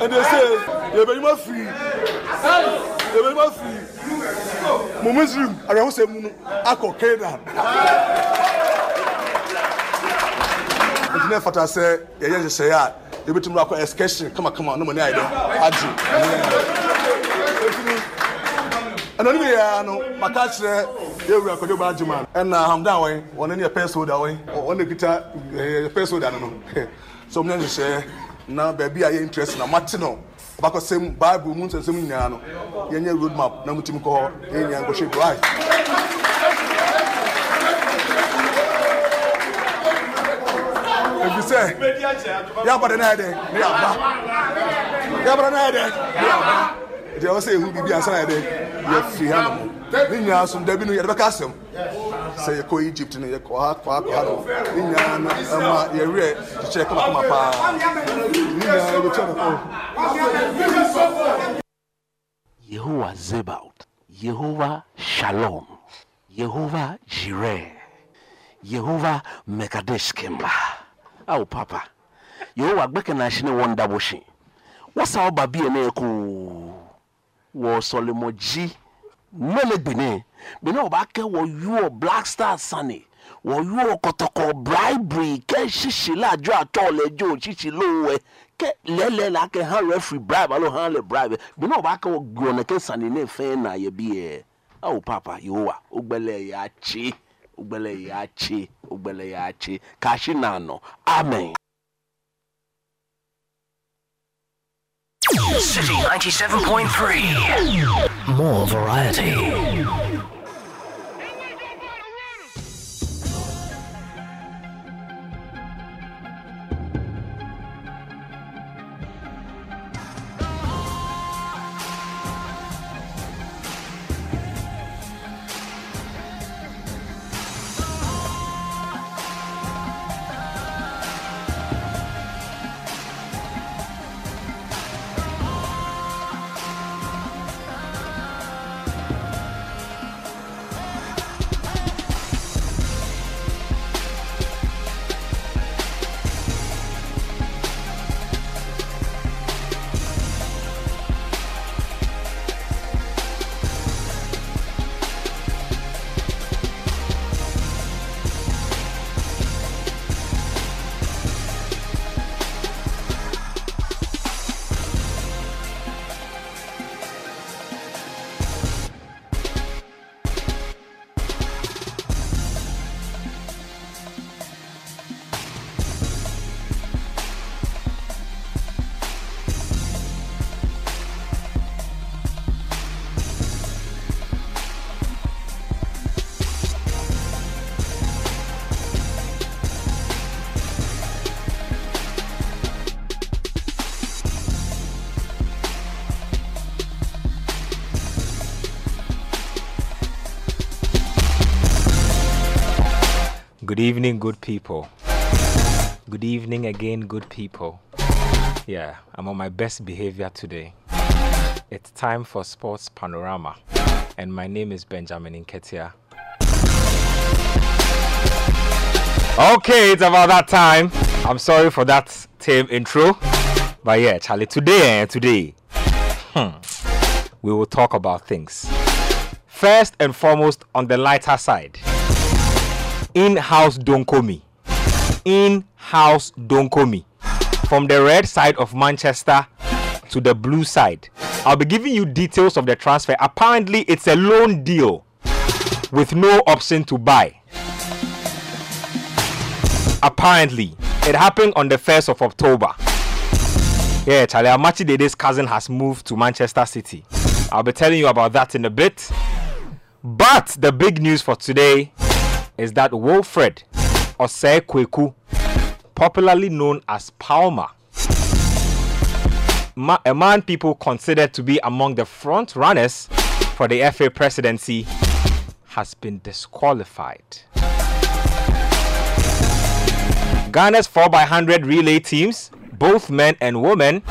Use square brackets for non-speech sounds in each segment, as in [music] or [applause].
and they say they be more free they be more free mo muslim ara ho se mu fata sɛ yɛyɛ nhyehyɛeɛ a yɛbɛtumi akɔ excursion. Kamakama ne mane ayɛ dɛ agye ɛno ne biaa no maka kyerɛ yɛwura kɔdwo ba agye ma no ɛna hamdan wɔn wɔne ne yɛpɛ soda wɔn wɔne kita eh, yɛpɛ soda no no so na baabi a yɛ interest na mate no ɔbakɔsɛm bible mu nsɛnsɛm nyinaa no yɛnyɛ road map na mutumi kɔ hɔ yɛn nyinaa nkɔhyɛ drive efisɛ yabade na yɛ dɛ ne yaba yabade na yɛ dɛ ne yaba nti ɛwɔ sɛ ehu biribi ansa na yɛ dɛ yɛfiri ha nom ne nyinaa so dabi no yɛde bɛka asɛm sɛ yɛkɔ egypt no yɛkɔ ha kɔ ha kɔ ha. No ne nyinaa no ɛma yɛwerɛ kyekyerɛ kamakama paa. Ne nyinaa yɛbɛtua no kɔ Yehovah Zebaoth, Yehovah Shalom, Yehovah Jireh, Yehovah Mekadesh Kemba. Awo papa, Yehovah gbɛkɛ na ahyɛ ne wɔn da bɔhyɛ. Wasa ɔba bie ne ɛko wɔ sɔlemɔgye mele gbene bena wobake wɔyoɔ black star sane wɔyoɔ kɔtɔkɔ bribery? Ke sisi la adzo atsɔ le dzo sisi le wɛ ke lɛlɛ la ke hã referee bribe alo hã le bribe. Bena wobake wɔgblɔne ke sane ne fɛn na ye bi yɛ awo oh, papa yehowa wogbɛlɛ ya tsi wogbɛlɛ ya tsi wogbɛlɛ ya tsi kasi nanɔ amen. Citi 97.3. More variety. Good evening, good people. Good evening again, good people. Yeah, I'm on my best behavior today. It's time for Sports Panorama, and my name is Benjamin Nketia. Okay, it's about that time. I'm sorry for that tame intro, but yeah, Charlie, today, eh, today, hmm, we will talk about things. First and foremost, on the lighter side in-house Donkomi. In-house Donkomi. From the red side of Manchester to the blue side. I'll be giving you details of the transfer. Apparently, it's a loan deal with no option to buy. Apparently, it happened on the 1st of October. Yeah, Charlie Amachi Dede's cousin has moved to Manchester City. I'll be telling you about that in a bit. But the big news for today is that Wilfred Osei Kweku, popularly known as Palmer, a man people consider to be among the front runners for the FA presidency, has been disqualified. Ghana's 4x100 relay teams, both men and women,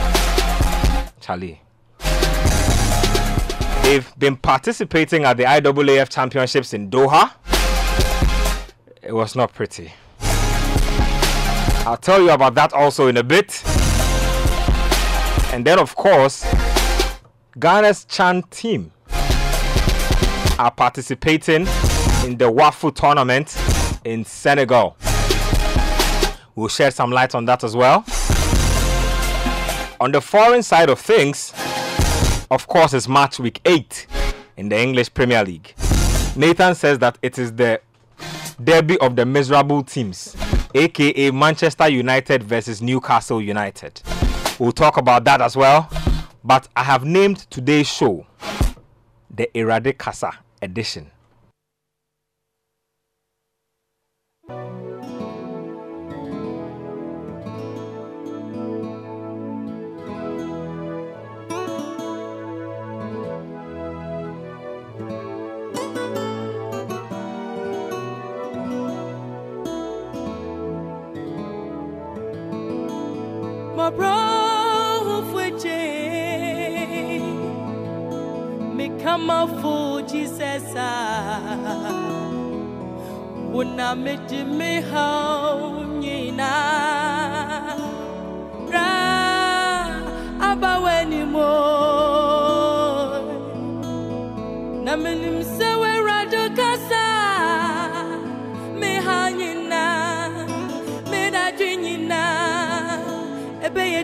Charlie, they've been participating at the IAAF championships in Doha it was not pretty. I'll tell you about that also in a bit. And then, of course, Ghana's Chan team are participating in the WAFU tournament in Senegal. We'll shed some light on that as well. On the foreign side of things, of course, it's match week 8 in the English Premier League. Nathan says that it is the derby of the miserable teams, aka Manchester United versus Newcastle United. We'll talk about that as well. But I have named today's show the Erade Kasa edition. Me kama fu Jesus ah wona me di me ha nyina ra abaweni mo na menim se we rado kasa. Me ha nyina me da dwi nyina. Ebe ye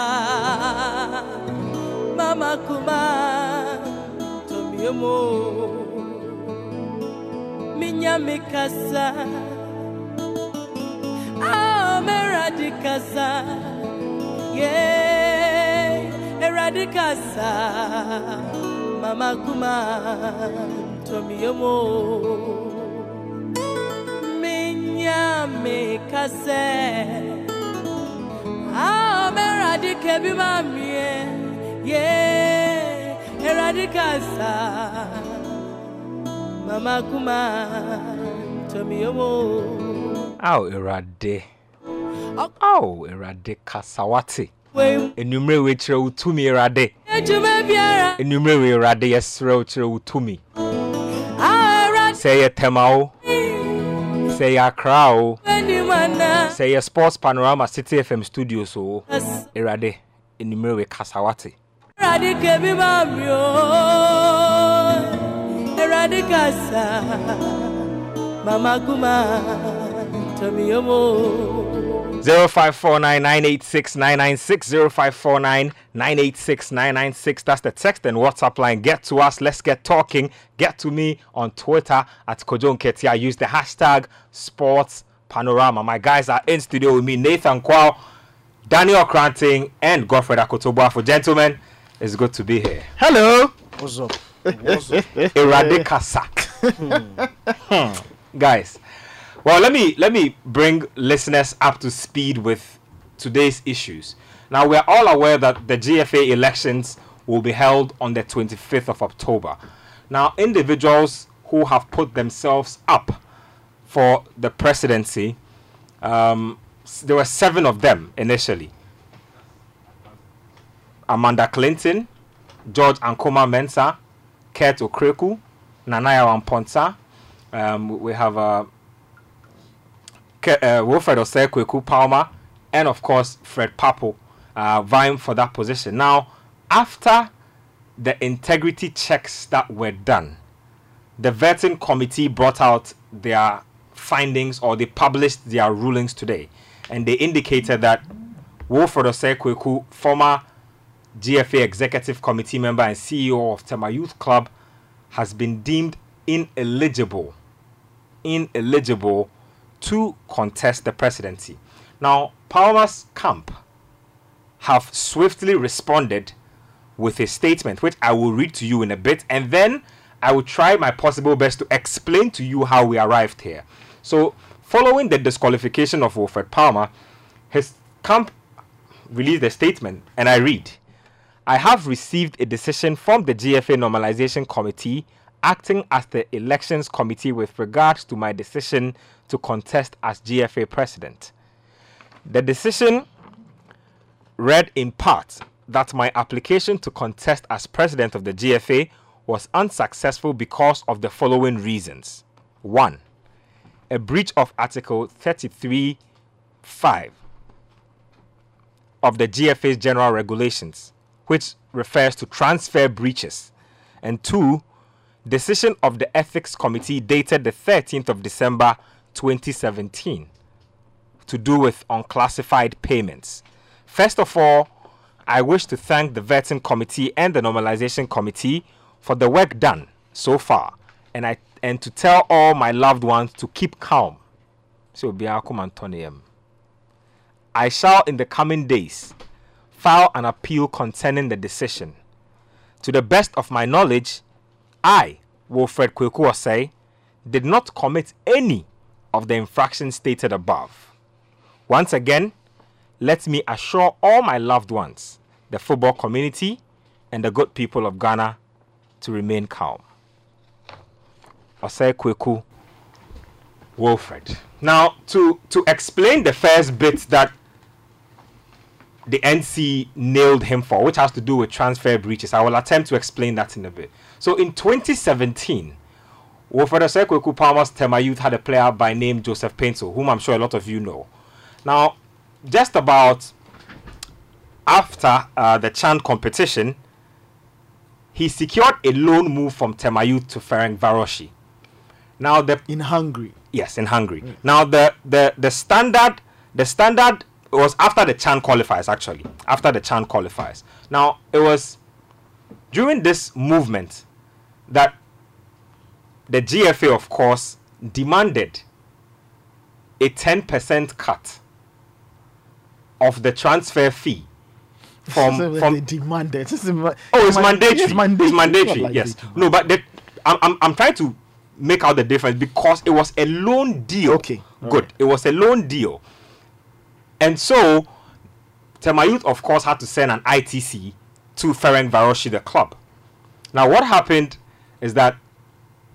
kasa mama kuma to mi mo minya me kasa ah me rado kasa yeah eradicasa mama kuma tomiomo minya me kase ah me radike bi mamie yeah eradicasa mama kuma tomiomo Ow, Erade. Ow, Erade Kasawati. we Enumere we kyerɛ wo tumi Erade. ejuma biara Enumere we Erade yɛserɛ wo kyerɛ wo tumi. ah Sɛ ɛyɛ Tema o, eradicasa sɛ ɛyɛ Accra o, ni mana sɛ ɛyɛ Sports Panorama Citi FM Studios oh. o. Erade, enumere we Kasawati. Eradicate mi mami o, eradicasa, mama kuma, tomi yomo. 0549-986-996 0549-986-996 that's the text and whatsapp line. Get to us. Let's get talking. Get to me on twitter at kojon ketia use the hashtag sports panorama my guys are in studio with me nathan kwao daniel cranting and godfred akotobuafo gentlemen it's good to be here Hello. What's up? [laughs] Eradicasa. Hmm. Guys, well, let me let me bring listeners up to speed with today's issues. Now, we're all aware that the GFA elections will be held on the 25th of October. Now, individuals who have put themselves up for the presidency, um, there were seven of them initially. Amanda Clinton, George Ankoma Mensah, Kurt Okraku, Nanaya Wamponsa. Um, we have uh, Ke- uh, Wilfred Osei Kweku Palmer, and of course Fred Pappoe uh, vying for that position. Now, after the integrity checks that were done, the vetting committee brought out their findings or they published their rulings today, and they indicated that Wilfred Osei Kweku, former GFA Executive Committee member and CEO of Tema Youth Club, has been deemed ineligible, ineligible to contest the presidency. Now, Palmer's camp have swiftly responded with a statement, which I will read to you in a bit, and then I will try my possible best to explain to you how we arrived here. So, following the disqualification of Wilfred Palmer, his camp released a statement, and I read. I have received a decision from the GFA Normalization Committee acting as the Elections Committee with regards to my decision to contest as GFA President. The decision read in part that my application to contest as President of the GFA was unsuccessful because of the following reasons. 1. A breach of Article 33 5 of the GFA's general regulations, which refers to transfer breaches, and 2 decision of the ethics committee dated the 13th of December 2017 to do with unclassified payments. First of all, I wish to thank the vetting committee and the normalization committee for the work done so far, and I and to tell all my loved ones to keep calm. So. I shall in the coming days file an appeal concerning the decision. To the best of my knowledge, I, Wilfred Kweku say, did not commit any of the infractions stated above. Once again, let me assure all my loved ones, the football community, and the good people of Ghana to remain calm. Osei Kweku. Now, to, to explain the first bit that the NC nailed him for, which has to do with transfer breaches, I will attempt to explain that in a bit. So, in 2017, Wilfred Osei Kweku Palmer's Tema Youth had a player by name Joseph Paintsil, whom I'm sure a lot of you know. Now, just about after uh, the Chan competition, he secured a loan move from Tema Youth to Ferencvaroshi. Now the in Hungary. Yes, in Hungary. Mm. Now the the the standard the standard was after the Chan qualifiers actually. After the Chan qualifiers. Now it was during this movement that the GFA of course demanded a 10% cut of the transfer fee from [laughs] from demanded. [laughs] oh, it's mandatory. It's mandatory. It's mandatory. yes. No, but the, I'm, I'm I'm trying to make out the difference because it was a loan deal. Okay. Good. Right. It was a loan deal. And so Tema Youth, of course, had to send an ITC to Ferencvaroshi, the club. Now, what happened is that,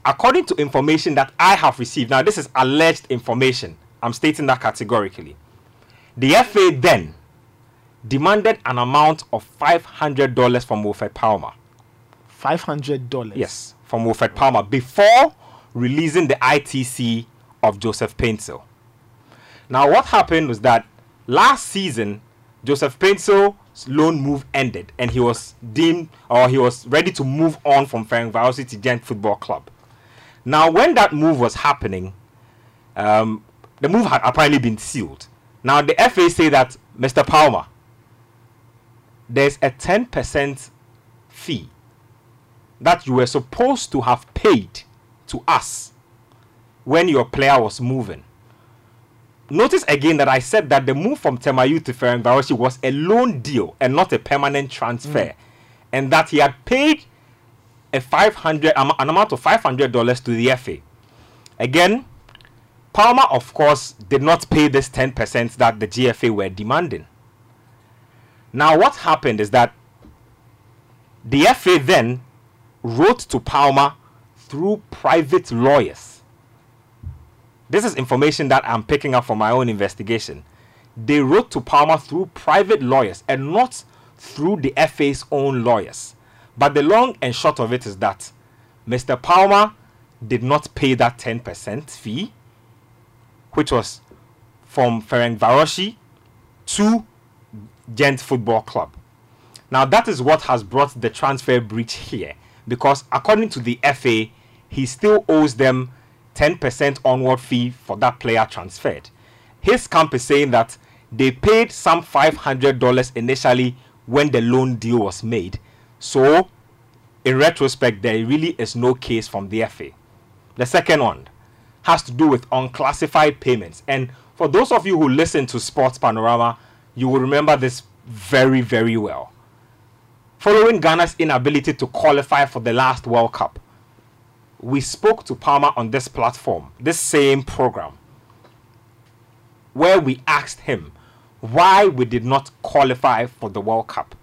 according to information that I have received, now this is alleged information, I'm stating that categorically. The FA then demanded an amount of $500 from Wilfred Palmer. $500? Yes, from Wilfred Palmer before releasing the ITC of Joseph Paintsil. Now, what happened was that last season, Joseph Paintsil's loan move ended and he was deemed or he was ready to move on from Ferencvaroshi to Genk Football Club. Now, when that move was happening, um, the move had apparently been sealed. Now, the FA say that Mr. Palmer, there's a 10% fee that you were supposed to have paid to us when your player was moving. Notice again that I said that the move from Tema Youth to Ferencvaroshi was a loan deal and not a permanent transfer, mm. and that he had paid a 500 an amount of 500 dollars to the FA. Again, Palmer of course did not pay this 10% that the GFA were demanding. Now what happened is that the FA then wrote to Palmer through private lawyers. This is information that I'm picking up from my own investigation. They wrote to Palmer through private lawyers and not through the FA's own lawyers. But the long and short of it is that Mr. Palmer did not pay that 10% fee, which was from Ferencvaroshi to Genk Football Club. Now, that is what has brought the transfer breach here because according to the FA, he still owes them 10% onward fee for that player transferred. His camp is saying that they paid some $500 initially when the loan deal was made. So, in retrospect, there really is no case from the FA. The second one has to do with unclassified payments. And for those of you who listen to Sports Panorama, you will remember this very, very well following Ghana's inability to qualify for the last World Cup, we spoke to Palmer on this platform, this same program, where we asked him why we did not qualify for the World Cup.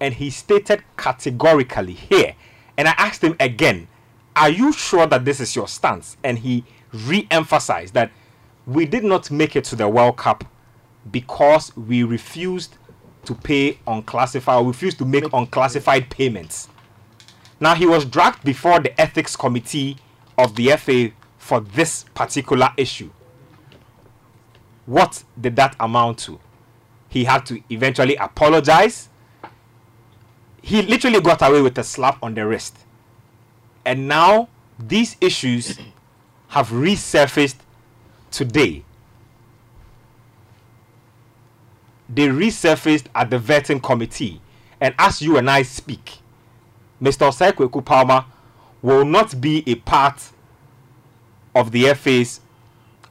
And he stated categorically here, and I asked him again, Are you sure that this is your stance? And he re emphasized that we did not make it to the World Cup because we refused to pay unclassified, refused to make unclassified payments. Now he was dragged before the ethics committee of the FA for this particular issue. what did that amount to? He had to eventually apologize. He literally got away with a slap on the wrist. And now these issues [clears throat] have resurfaced today. They resurfaced at the vetting committee. And as you and I speak, Mr. Osei Palmer will not be a part of the FA's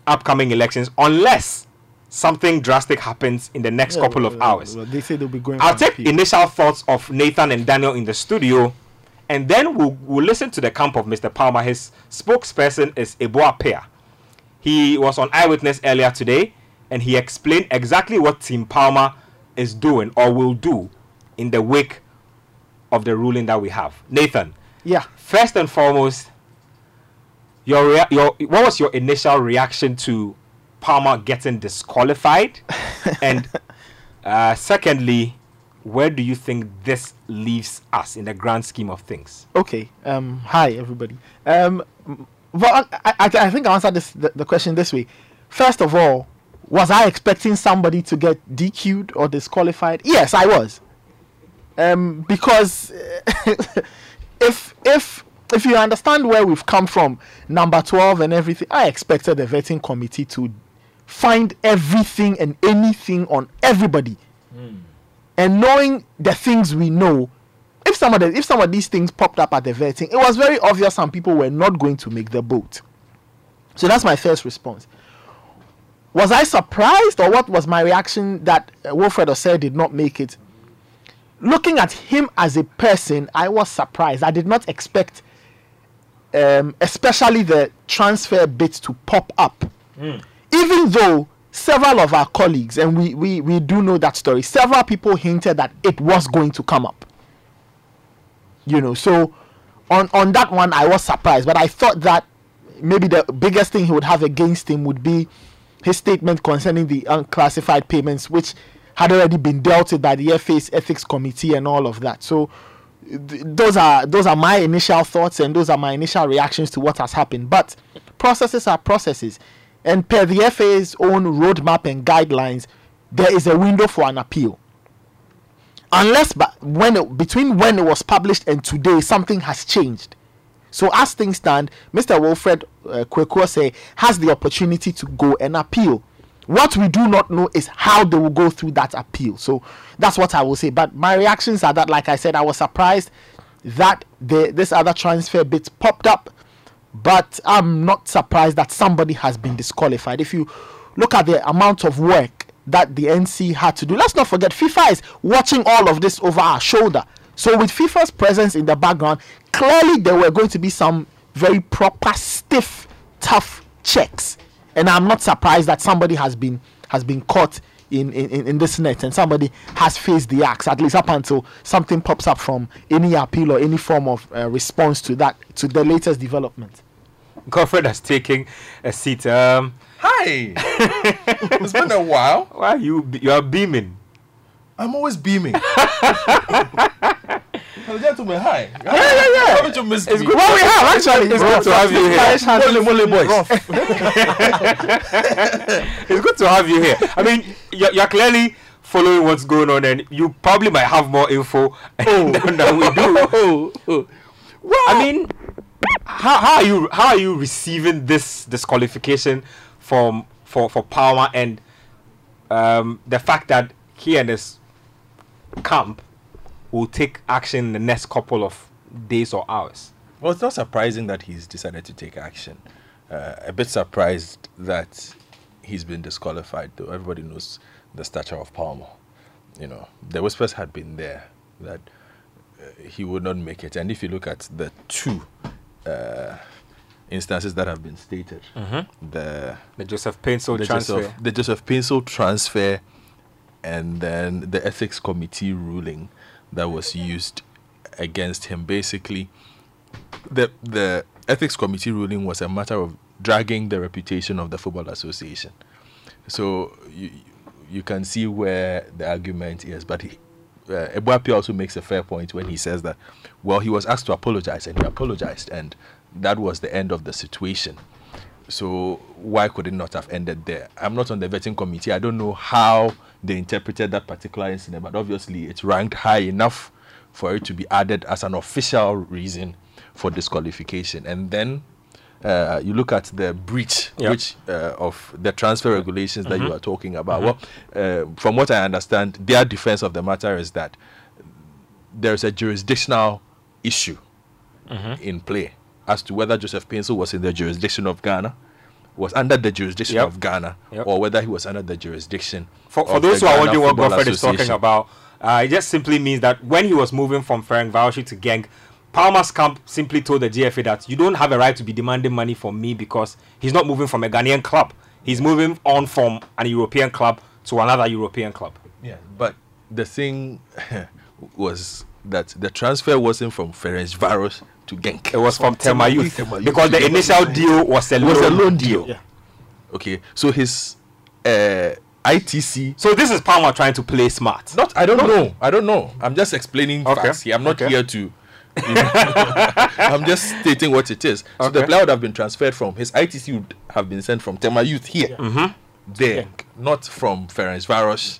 upcoming elections unless something drastic happens in the next Yeah, couple well, of hours. well, they say they'll be going. I'll take appeal. initial thoughts of Nathan and Daniel in the studio, and then we'll, we'll listen to the camp of Mr. Palmer. His spokesperson is Eboa Pea. He was on Eyewitness earlier today, and he explained exactly what Team Palmer is doing or will do in the wake of the ruling that we have. Nathan, Yeah. first and foremost, your rea- your what was your initial reaction to Palmer getting disqualified, [laughs] and uh, secondly, where do you think this leaves us in the grand scheme of things? Okay. Um. Hi, everybody. Um. Well, I, I, I think I answered this the, the question this way. First of all, was I expecting somebody to get DQ'd or disqualified? Yes, I was. Um. Because [laughs] if if if you understand where we've come from, number twelve and everything, I expected the vetting committee to find everything and anything on everybody. And knowing the things we know if some of the, if some of these things popped up at the vetting it was very obvious some people were not going to make the boat. So that's my first response. Was i surprised or what was my reaction that uh, wilfred Osei did not make it looking at him as a person i was surprised. I did not expect um, especially the transfer bit to pop up. Even though several of our colleagues and we, we we do know that story several people hinted that it was going to come up. You know so on on that one i was surprised. But i thought that maybe the biggest thing he would have against him would be his statement concerning the unclassified payments which had already been dealt with by the FA's ethics committee and all of that. So th- those are those are my initial thoughts and those are my initial reactions to what has happened. But processes are processes. And per the FA's own roadmap and guidelines there is a window for an appeal. Unless but when it, between when it was published and today something has changed. So as things stand mr wilfred uh, Kwekuose has the opportunity to go and appeal what we do not know is how they will go through that appeal so that's what i will say but my reactions are that like i said i was surprised that the, this other transfer bit popped up but i'm not surprised that somebody has been disqualified if you look at the amount of work that the NC had to do. Let's not forget, FIFA is watching all of this over our shoulder. So, with FIFA's presence in the background, clearly there were going to be some very proper, stiff, tough checks. And I'm not surprised that somebody has been has been caught in, in, in this net and somebody has faced the axe at least up until something pops up from any appeal or any form of uh, response to that to the latest development. Godfred has taken a seat. Um, Hi. [laughs] it's been a while. why are you you are beaming? I'm always beaming. [laughs] Hello, gentlemen. Hi. Yeah, yeah, yeah. Haven't you missed me? Well, we have actually. It's good to have you here. Mole, mole boys. [laughs] It's good to have you here. I mean, you're, you're clearly following what's going on, and you probably might have more info [laughs] than, than we do. Well, I mean, how, how are you how are you receiving this disqualification from for for Palmer and um, the fact that he and his camp will take action in the next couple of days or hours? Well, it's not surprising that he's decided to take action. Uh, a bit surprised that he's been disqualified, though. Everybody knows the stature of Palmer. You know, the whispers had been there that uh, he would not make it. And if you look at the two uh, instances that have been stated, the The Joseph Paintsil the transfer. Joseph, the Joseph Paintsil transfer, and then the ethics committee ruling that was used against him. Basically, the the ethics committee ruling was a matter of dragging the reputation of the football association. So you you can see where the argument is, but he. Uh, Ebuapi also makes a fair point when he says that, well, he was asked to apologize and he apologized, and that was the end of the situation So why could it not have ended there? I'm not on the vetting committee. I don't know how they interpreted that particular incident, but obviously it ranked high enough for it to be added as an official reason for disqualification. And then uh, you look at the breach Yeah. which uh, of the transfer regulations that you are talking about. Well, uh, from what I understand, their defense of the matter is that there's a jurisdictional issue in play as to whether Joseph Paintsil was in the jurisdiction of Ghana, was under the jurisdiction Yep. of Ghana, Yep. or whether he was under the jurisdiction. For, for those who are wondering what Godfred is talking about, uh, it just simply means that when he was moving from Ferenc Varoshi to Genk, Palmer's camp simply told the GFA that you don't have a right to be demanding money from me because he's not moving from a Ghanaian club. He's moving on from an European club to another European club. Yeah, but the thing [laughs] was that the transfer wasn't from Ferenc Varos to Genk. It was from Tema Youth Tema because the initial deal was a It was a loan loan deal. deal. Okay, so his uh, ITC. So this is Palmer trying to play smart. Not, I don't know. I don't know. I'm just explaining Okay, facts here. I'm not okay. here to. you know, [laughs] I'm just stating what it is. So the player would have been transferred from his ITC would have been sent from Tema Youth here, Mm-hmm. there, not from Ferenc Varos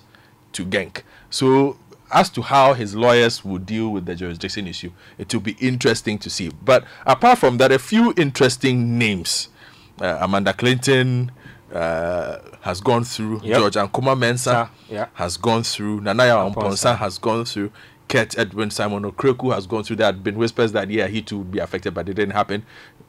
to Genk. So as to how his lawyers will deal with the jurisdiction issue, it will be interesting to see. But apart from that, a few interesting names. Uh, Amanda Clinton uh, has gone through. Yep. George Ankoma Mensah Yeah, has gone through. Nanaya Amponsa. Amponsah has gone through. Kurt Edwin Simon Okraku has gone through. There had been whispers that yeah he too would be affected, but it didn't happen.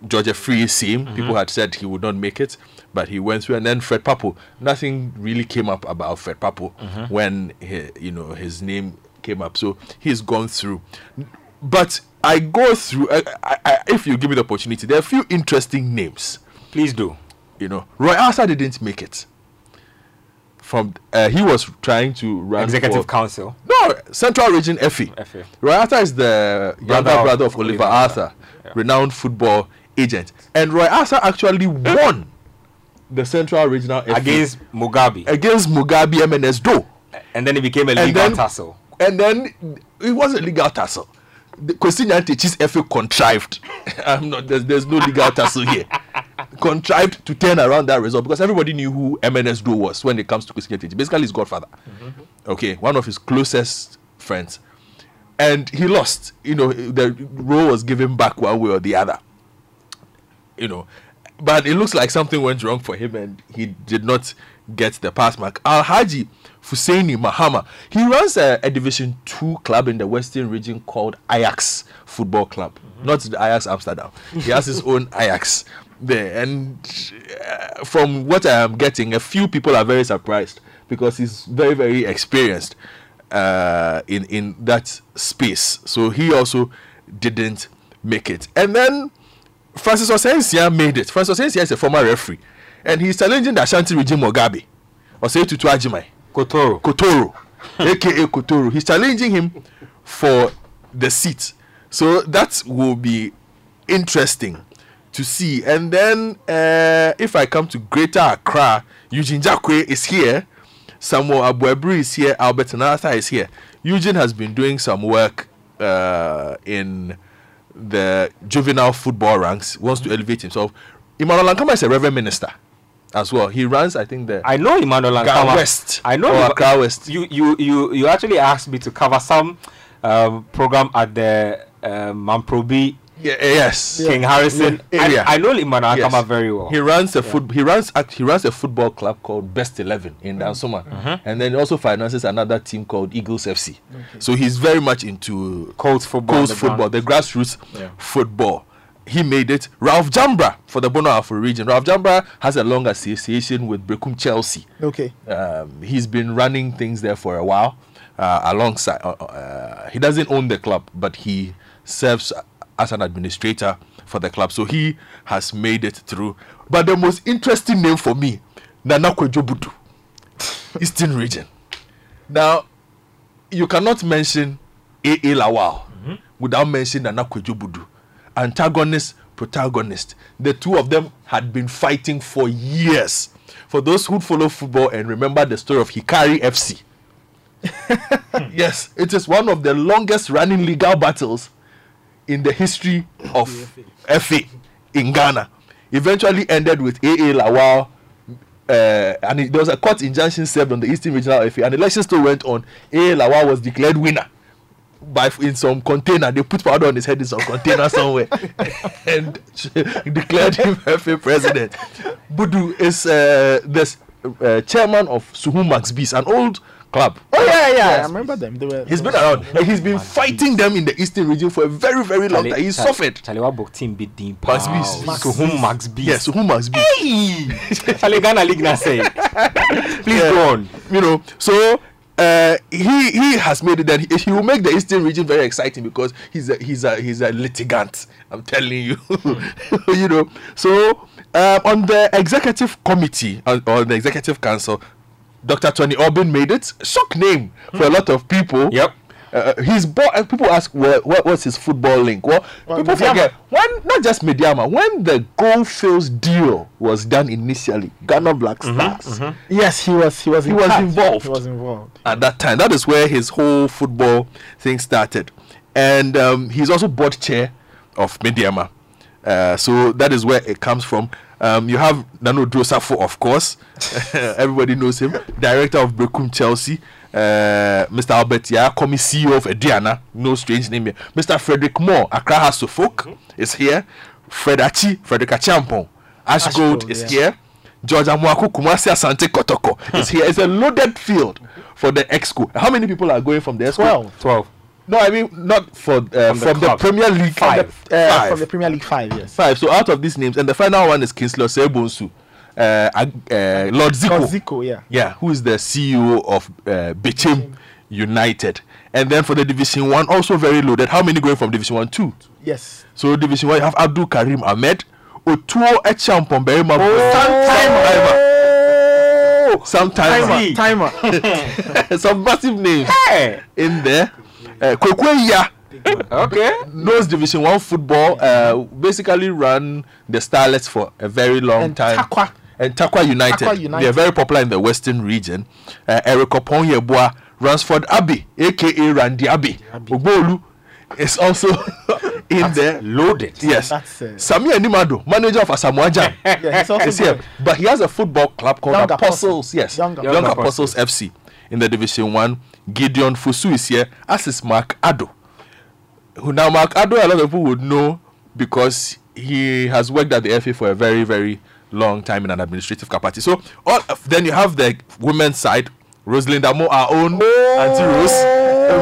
George Free Sim, Mm-hmm. people had said he would not make it, but he went through. And then Fred Pappoe, nothing really came up about Fred Pappoe Mm-hmm. when he, you know his name came up. So he's gone through. But I go through. I, I, I, if you give me the opportunity, there are a few interesting names Please do. you know, Roy Asa didn't make it. From uh, he was trying to run Executive for, Council. no Central Region FE. FA. Roy Asa is the younger Brother of brother of Oliver Oliver Arthur, renowned football agent, and Roy Asa actually won the Central Regional FA Against Mugabe. against Mugabe MNS Do, And then it became a legal then tussle. and then it was a legal tussle. The Kwesi Nyantakyi's FA contrived. [laughs] I'm not. There's, there's no legal tussle here. [laughs] Contrived to turn around that result because everybody knew who MNS Do was when it comes to Kwesi Nyantakyi. Basically, his godfather. Mm-hmm. Okay, one of his closest friends, and he lost. You know, the role was given back one way or the other. You know, but it looks like something went wrong for him and he did not get the pass mark. Al Haji Fusaini Mahama, he runs a, a Division Two club in the Western region called Ajax Football Club, not the Ajax Amsterdam. He has his own [laughs] Ajax there, and uh, from what I am getting, a few people are very surprised because he's very very experienced uh, in in that space. So he also didn't make it, and then. Francis Osensia made it. Francis Osensia is a former referee, and he's challenging the Ashanti regime Mugabe. Osei Tutu Ajimai, Kotoro. Kotoro, [laughs] aka Kotoro. He's challenging him for the seat. So that will be interesting to see. And then uh, if I come to Greater Accra, Eugene Jakwe is here. Samuel Abuebri is here. Albert Anatha is here. Eugene has been doing some work uh, in the juvenile football ranks, wants to elevate himself. Emmanuel Lankama is a reverend minister as well. He runs, I think, the I know Emmanuel Ghana Ankama. West I know or Emma- Accra West. You, you, you, you actually asked me to cover some um, program at the um, Mamprobi Yeah, yes. King Harrison. Yeah. I, I know Emmanuel Yes. Ankama very well. He runs a foot. He runs. He runs a football club called Best Eleven in Dansoman, Mm-hmm. and then he also finances another team called Eagles FC. So he's very much into Colts football. On the football, ground. the grassroots football. He made it. Ralph Jambra for the Bono Afro region. Ralph Jambra has a long association with Brekum Chelsea. Okay. Um, he's been running things there for a while. Uh, alongside, uh, uh, he doesn't own the club, but he serves as an administrator for the club. So he has made it through. But the most interesting name for me, Nana Kwejobudu, [laughs] Eastern region. Now, you cannot mention A.A. Lawal mm-hmm. without mentioning Nana Kwejobudu. Antagonist, protagonist. The two of them had been fighting for years. For those who follow football and remember the story of Hikari FC. [laughs] yes, it is one of the longest running legal battles in the history of FA in Ghana. eventually ended with AA Lawal. Uh, and it, there was a court injunction served on the Eastern Regional FA, and election still went on. AA Lawal was declared winner by in some container. They put powder on his head in some container [laughs] somewhere [laughs] and [laughs] declared him FA president. Budu is uh, this uh, chairman of Suhum Max an old club. Oh yeah, yeah. I remember them. They were. He's been around. And he's been fighting them in the Eastern region for a very, very long time. He's suffered. Charlie, what book team beat Dean Max Powell? Beast. Max So whom Max Beast? Yes, Suhum Max Beast. Hey! [laughs] Charlie Ghana League now say. [laughs] Please Yeah. go on. you know so uh, he he has made it that he, he will make the eastern region very exciting because he's a he's a he's a litigant i'm telling you [laughs] you know so um, on the executive committee on, or the executive council dr tony Aubynn made it shock name for a lot of people Yep. uh, he's bought and people ask what, what what's his football link well, Well, people Medeama. forget when not just Medeama when the goldfields deal was done initially ghana black stars Yes, he was. He was. He in was involved. He was involved. at that time. That is where his whole football thing started. And um, he's also board chair of Medeama. Uh, so that is where it comes from. Um, you have Nana Oduro Sarfo, of course. [laughs] Everybody knows him. Director of Brekum Chelsea. Uh, Mr. Albert Yakomi, CEO of Aduana. No strange name here. Mr. Frederick Moore, Accra Hearts of Oak, is here. Fred Achi, Frederick Acheampong. Ash, Ash Gold, Gold, is yeah. here. George Amoako Kumasi Asante Kotoko [laughs] is here. It's a loaded field for the exco. How many people are going from the exco? Twelve. 12. No, I mean not for uh, from, the the. Premier League. Five. From the, Uh, five. From the Premier League five. Yes. five. So out of these names, and the final one is Kingsley Sebonsu, uh, uh, Lord Zico. Lord Zico, yeah. Yeah, who is the CEO of uh, Bechem United. And then for the Division One, also very loaded. How many going from Division One? Two. Yes. So Division One, you have Abdul Karim Ahmed, Otuo Echampon Berima, Oh, sometime, timer. sometime, Timer. [laughs] some massive names Hey! in there. Uh, Kwekwe Okay. knows Division One football. Uh, basically ran the Starlets for a very long And time. Takwa. And Takwa United. Takwa United. They are very popular in the Western region. Uh, Eric Oponyeboa, Ransford Abbey, aka Randy Abbey. Ogbolu is also [laughs] in there. Loaded. Yes. That's, uh, Sammy Anim Addo, manager of Asamoah Gyan. [laughs] Yeah, he's here. But he has a football club called Young Apostles. Apostles. Yes. Young Young, Apostles. Apostles. FC in the Division 1. Gideon Fusu is here, as is Mark Ado. Now Mark Ado, a lot of people would know because he has worked at the FA for a very, very long time in an administrative capacity. So all then you have the women's side, Rosalinda Mo, our own Auntie Rose.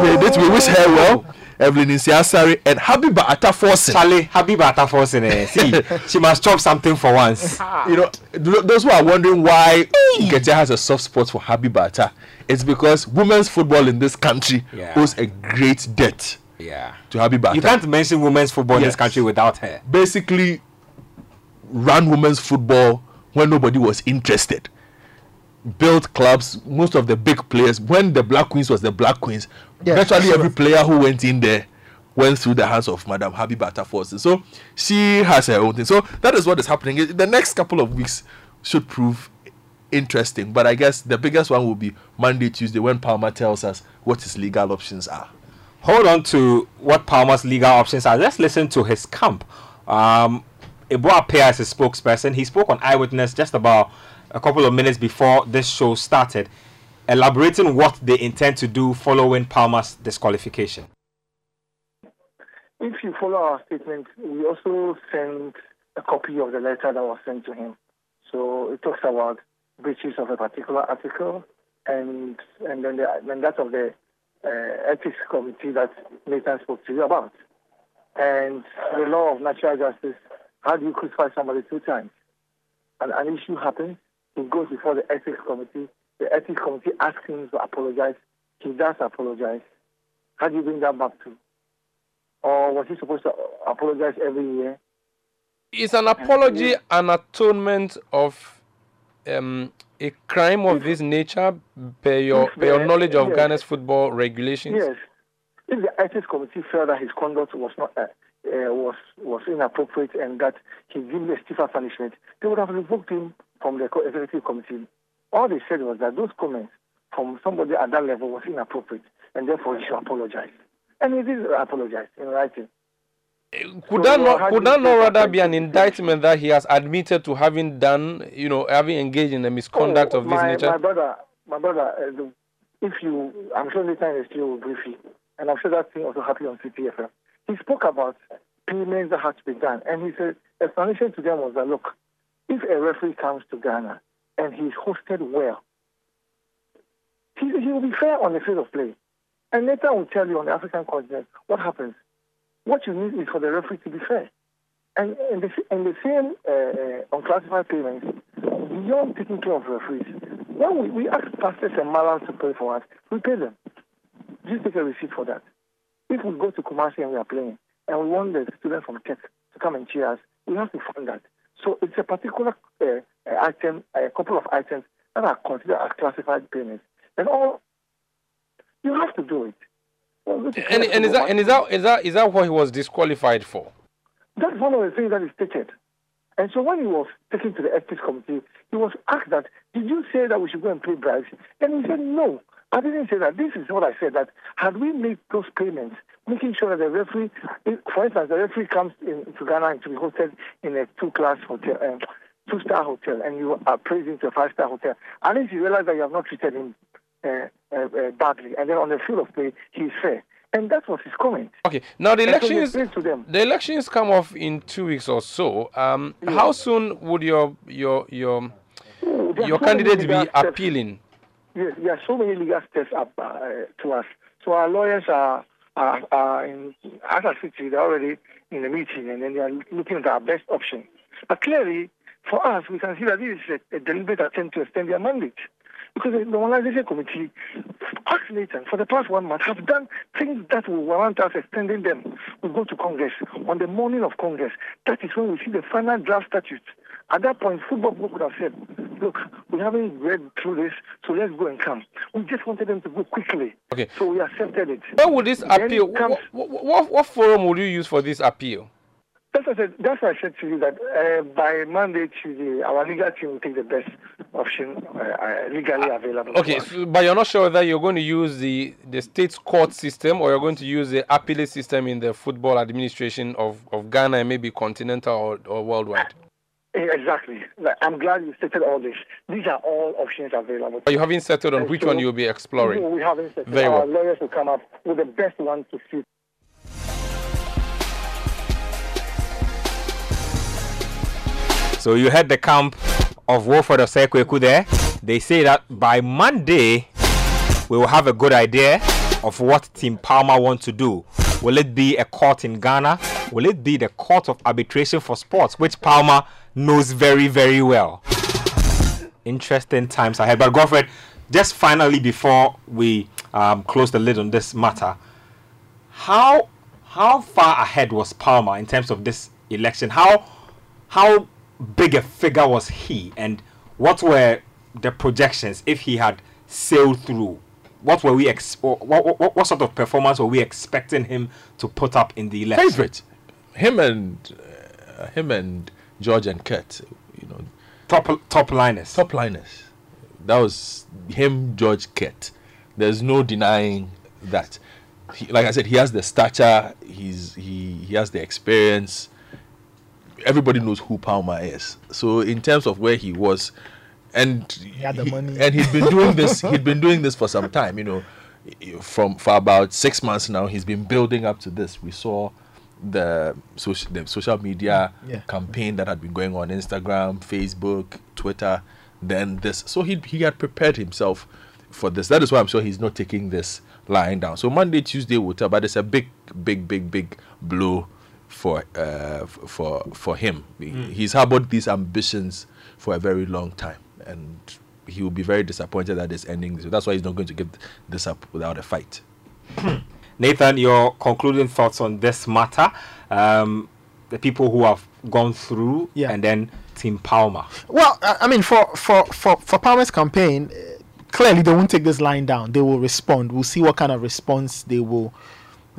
We, we wish her well. Evelyn Insiasari and Habiba Ataforsen. Charlie, Habiba Ataforsen. eh, See, [laughs] she must chop something for once. you know, those who are wondering why Nketia has a soft spot for Habibata, it's because women's football in this country Yeah. owes a great debt Yeah. to Habibata. You can't mention women's football in this country without her. basically ran women's football when nobody was interested. Built clubs, most of the big players. When the Black Queens was the Black Queens, Yeah, virtually sure. every player who went in there went through the hands of Madam Habibata Forces. So she has her own thing. So that is what is happening. The next couple of weeks should prove interesting. But I guess the biggest one will be Monday, Tuesday, when Palmer tells us what his legal options are. Hold on to what Palmer's legal options are. Let's listen to his camp. Um, Eboa Pea is his spokesperson. He spoke on Eyewitness just about a couple of minutes before this show started, elaborating what they intend to do following Palmer's disqualification. If you follow our statement, we also sent a copy of the letter that was sent to him. So it talks about breaches of a particular article and and then the, then that of the uh, ethics committee that Nathan spoke to you about. And the law of natural justice, how do you crucify somebody two times? And an issue happens, he goes before the ethics committee, the ethics committee asks him to apologize, he does apologize. How do you bring that back to? Or was he supposed to apologize every year? Is an apology an atonement of um, a crime of this nature by your, per your knowledge of yes. Ghana's football regulations? Yes. If the ethics committee felt that his conduct was not uh, uh, was was inappropriate and that he given a stiffer punishment, they would have revoked him from the executive committee. All they said was that those comments from somebody at that level was inappropriate, and therefore he should apologize. And he did apologize in writing. Could So that not could that not rather be an indictment that he has admitted to having done, you know, having engaged in a misconduct Oh, of this my, nature? My brother, my brother, uh, the, if you, I'm sure later in the studio will brief you, and I'm sure that thing also happened on Citi FM. He spoke about payments that had to be done, and his uh, explanation to them was that look, if a referee comes to Ghana and he's hosted well, he, he will be fair on the field of play. And later will tell you on the African continent what happens. What you need is for the referee to be fair. And in the, the same uh, uh, unclassified payments, beyond taking care of referees, when we, we ask pastors and malams to pay for us, we pay them. Just take a receipt for that. If we go to Kumasi and we are playing, and we want the students from Tech to come and cheer us, we have to fund that. So it's a particular uh, uh, item, a couple of items that are considered as classified payments. And all, you have to do it. And, and is that and is that is that is that what he was disqualified for? That's one of the things that is stated. And so when he was taken to the ethics committee, he was asked that, did you say that we should go and pay bribes? And he said, no, I didn't say that. This is what I said, that had we made those payments, making sure that the referee, for instance, the referee comes in, to Ghana and to be hosted in a two-class hotel, um, two-star hotel, and you are praising to a five-star hotel, least you realize that you have not treated him badly. And then on the field of play, he's fair. And that was his comment. Okay. Now the so elections to them. the elections come off in two weeks or so. Um, how soon would your your your Oh, your so candidate be appealing? Yes, there are so many legal steps up uh, to us. So our lawyers are, are, are in, as I said they're already in the meeting and then they are looking at our best option. But clearly, for us, we can see that this is a, a deliberate attempt to extend their mandate. Because the Normalization Committee, Nathan, for the past one month, have done things that will warrant us extending them. We go to Congress. On the morning of Congress, that is when we see the final draft statute. At that point, Football Group would have said, look, we haven't read through this, so let's go and come. We just wanted them to go quickly. Okay. So we accepted it. Where would this Then appeal? comes- What, what, what forum would you use for this appeal? That's what I said, that's why I said to you that uh, by Monday, Tuesday, our legal team will take the best option uh, uh, legally available. Okay, so, but you're not sure whether you're going to use the the state court system or you're going to use the appellate system in the football administration of, of Ghana and maybe continental or, or worldwide. Eh, Exactly. I'm glad you stated all this. These are all options available. But you haven't settled on which so- one you'll be exploring. We haven't settled. Very Our lawyers will come up with the best one to suit. So you heard the camp of Wilfred Osei Kweku there. They say that by Monday we will have a good idea of what Team Palmer want to do. Will it be a court in Ghana? Will it be the court of arbitration for sports, which Palmer knows very, very well? Interesting times ahead. But Godfred, just finally before we um, close the lid on this matter, how how far ahead was Palmer in terms of this election? How how big a figure was he, and what were the projections if he had sailed through? What were we ex- what, what, what, what sort of performance were we expecting him to put up in the election? Favorite, him and uh, him and George and Kurt, you know, Top top liners. top liners. That was him, George Kurt. There's no denying that. He, like I said, he has the stature. He's he he has the experience. Everybody knows who Palmer is. So in terms of where he was, and he had the money. and he'd been [laughs] doing this. He'd been doing this for some time. You know, from for about six months now. He's been building up to this. We saw the social the social media Yeah. campaign that had been going on Instagram, Facebook, Twitter, then this. So he he had prepared himself for this. That is why I'm sure he's not taking this lying down. So Monday, Tuesday will tell, but it's a big, big, big, big blow for uh for for him. He- He's harbored these ambitions for a very long time, and he will be very disappointed that it's ending. So that's why he's not going to give this up without a fight. Nathan, your concluding thoughts on this matter? Um, the people who have gone through, Yeah. and then Team Palmer. Well, I I mean, for for for for Palmer's campaign, uh, clearly they won't take this line down. They will respond. We'll see what kind of response they will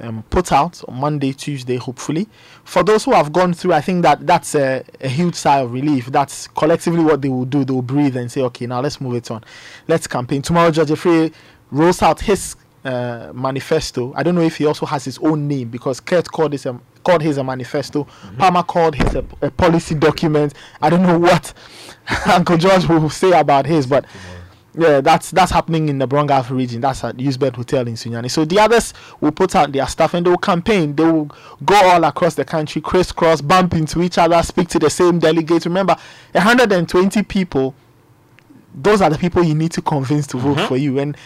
um, put out on Monday, Tuesday, hopefully. For those who have gone through, I think that that's a, a huge sigh of relief. That's collectively what they will do. They will breathe and say, okay, now let's move it on. Let's campaign. Tomorrow, Judge Frey rolls out his uh, manifesto. I don't know if he also has his own name because Kurt called this a called his a manifesto. Palmer called his a, a policy document. I don't know what [laughs] Uncle George will say about his, but yeah, that's that's happening in the Brong Ahafo region. That's at Eusbett Hotel in Sunyani. So the others will put out their stuff and they will campaign. They will go all across the country, crisscross, bump into each other, speak to the same delegates. Remember, 120 people. Those are the people you need to convince to vote for you. And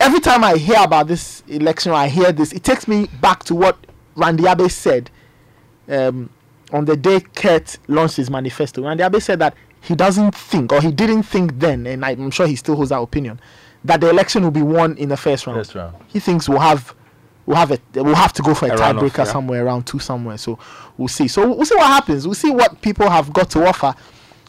every time I hear about this election, I hear this, it takes me back to what Randy Abbey said um, on the day Kurt launched his manifesto. Randy Abbey said that he doesn't think, or he didn't think then, and I'm sure he still holds that opinion, that the election will be won in the first round. First round. He thinks we'll have. We'll have it. We'll have to go for a, A tiebreaker yeah. somewhere around two somewhere. So we'll see. So we'll see what happens. We'll see what people have got to offer,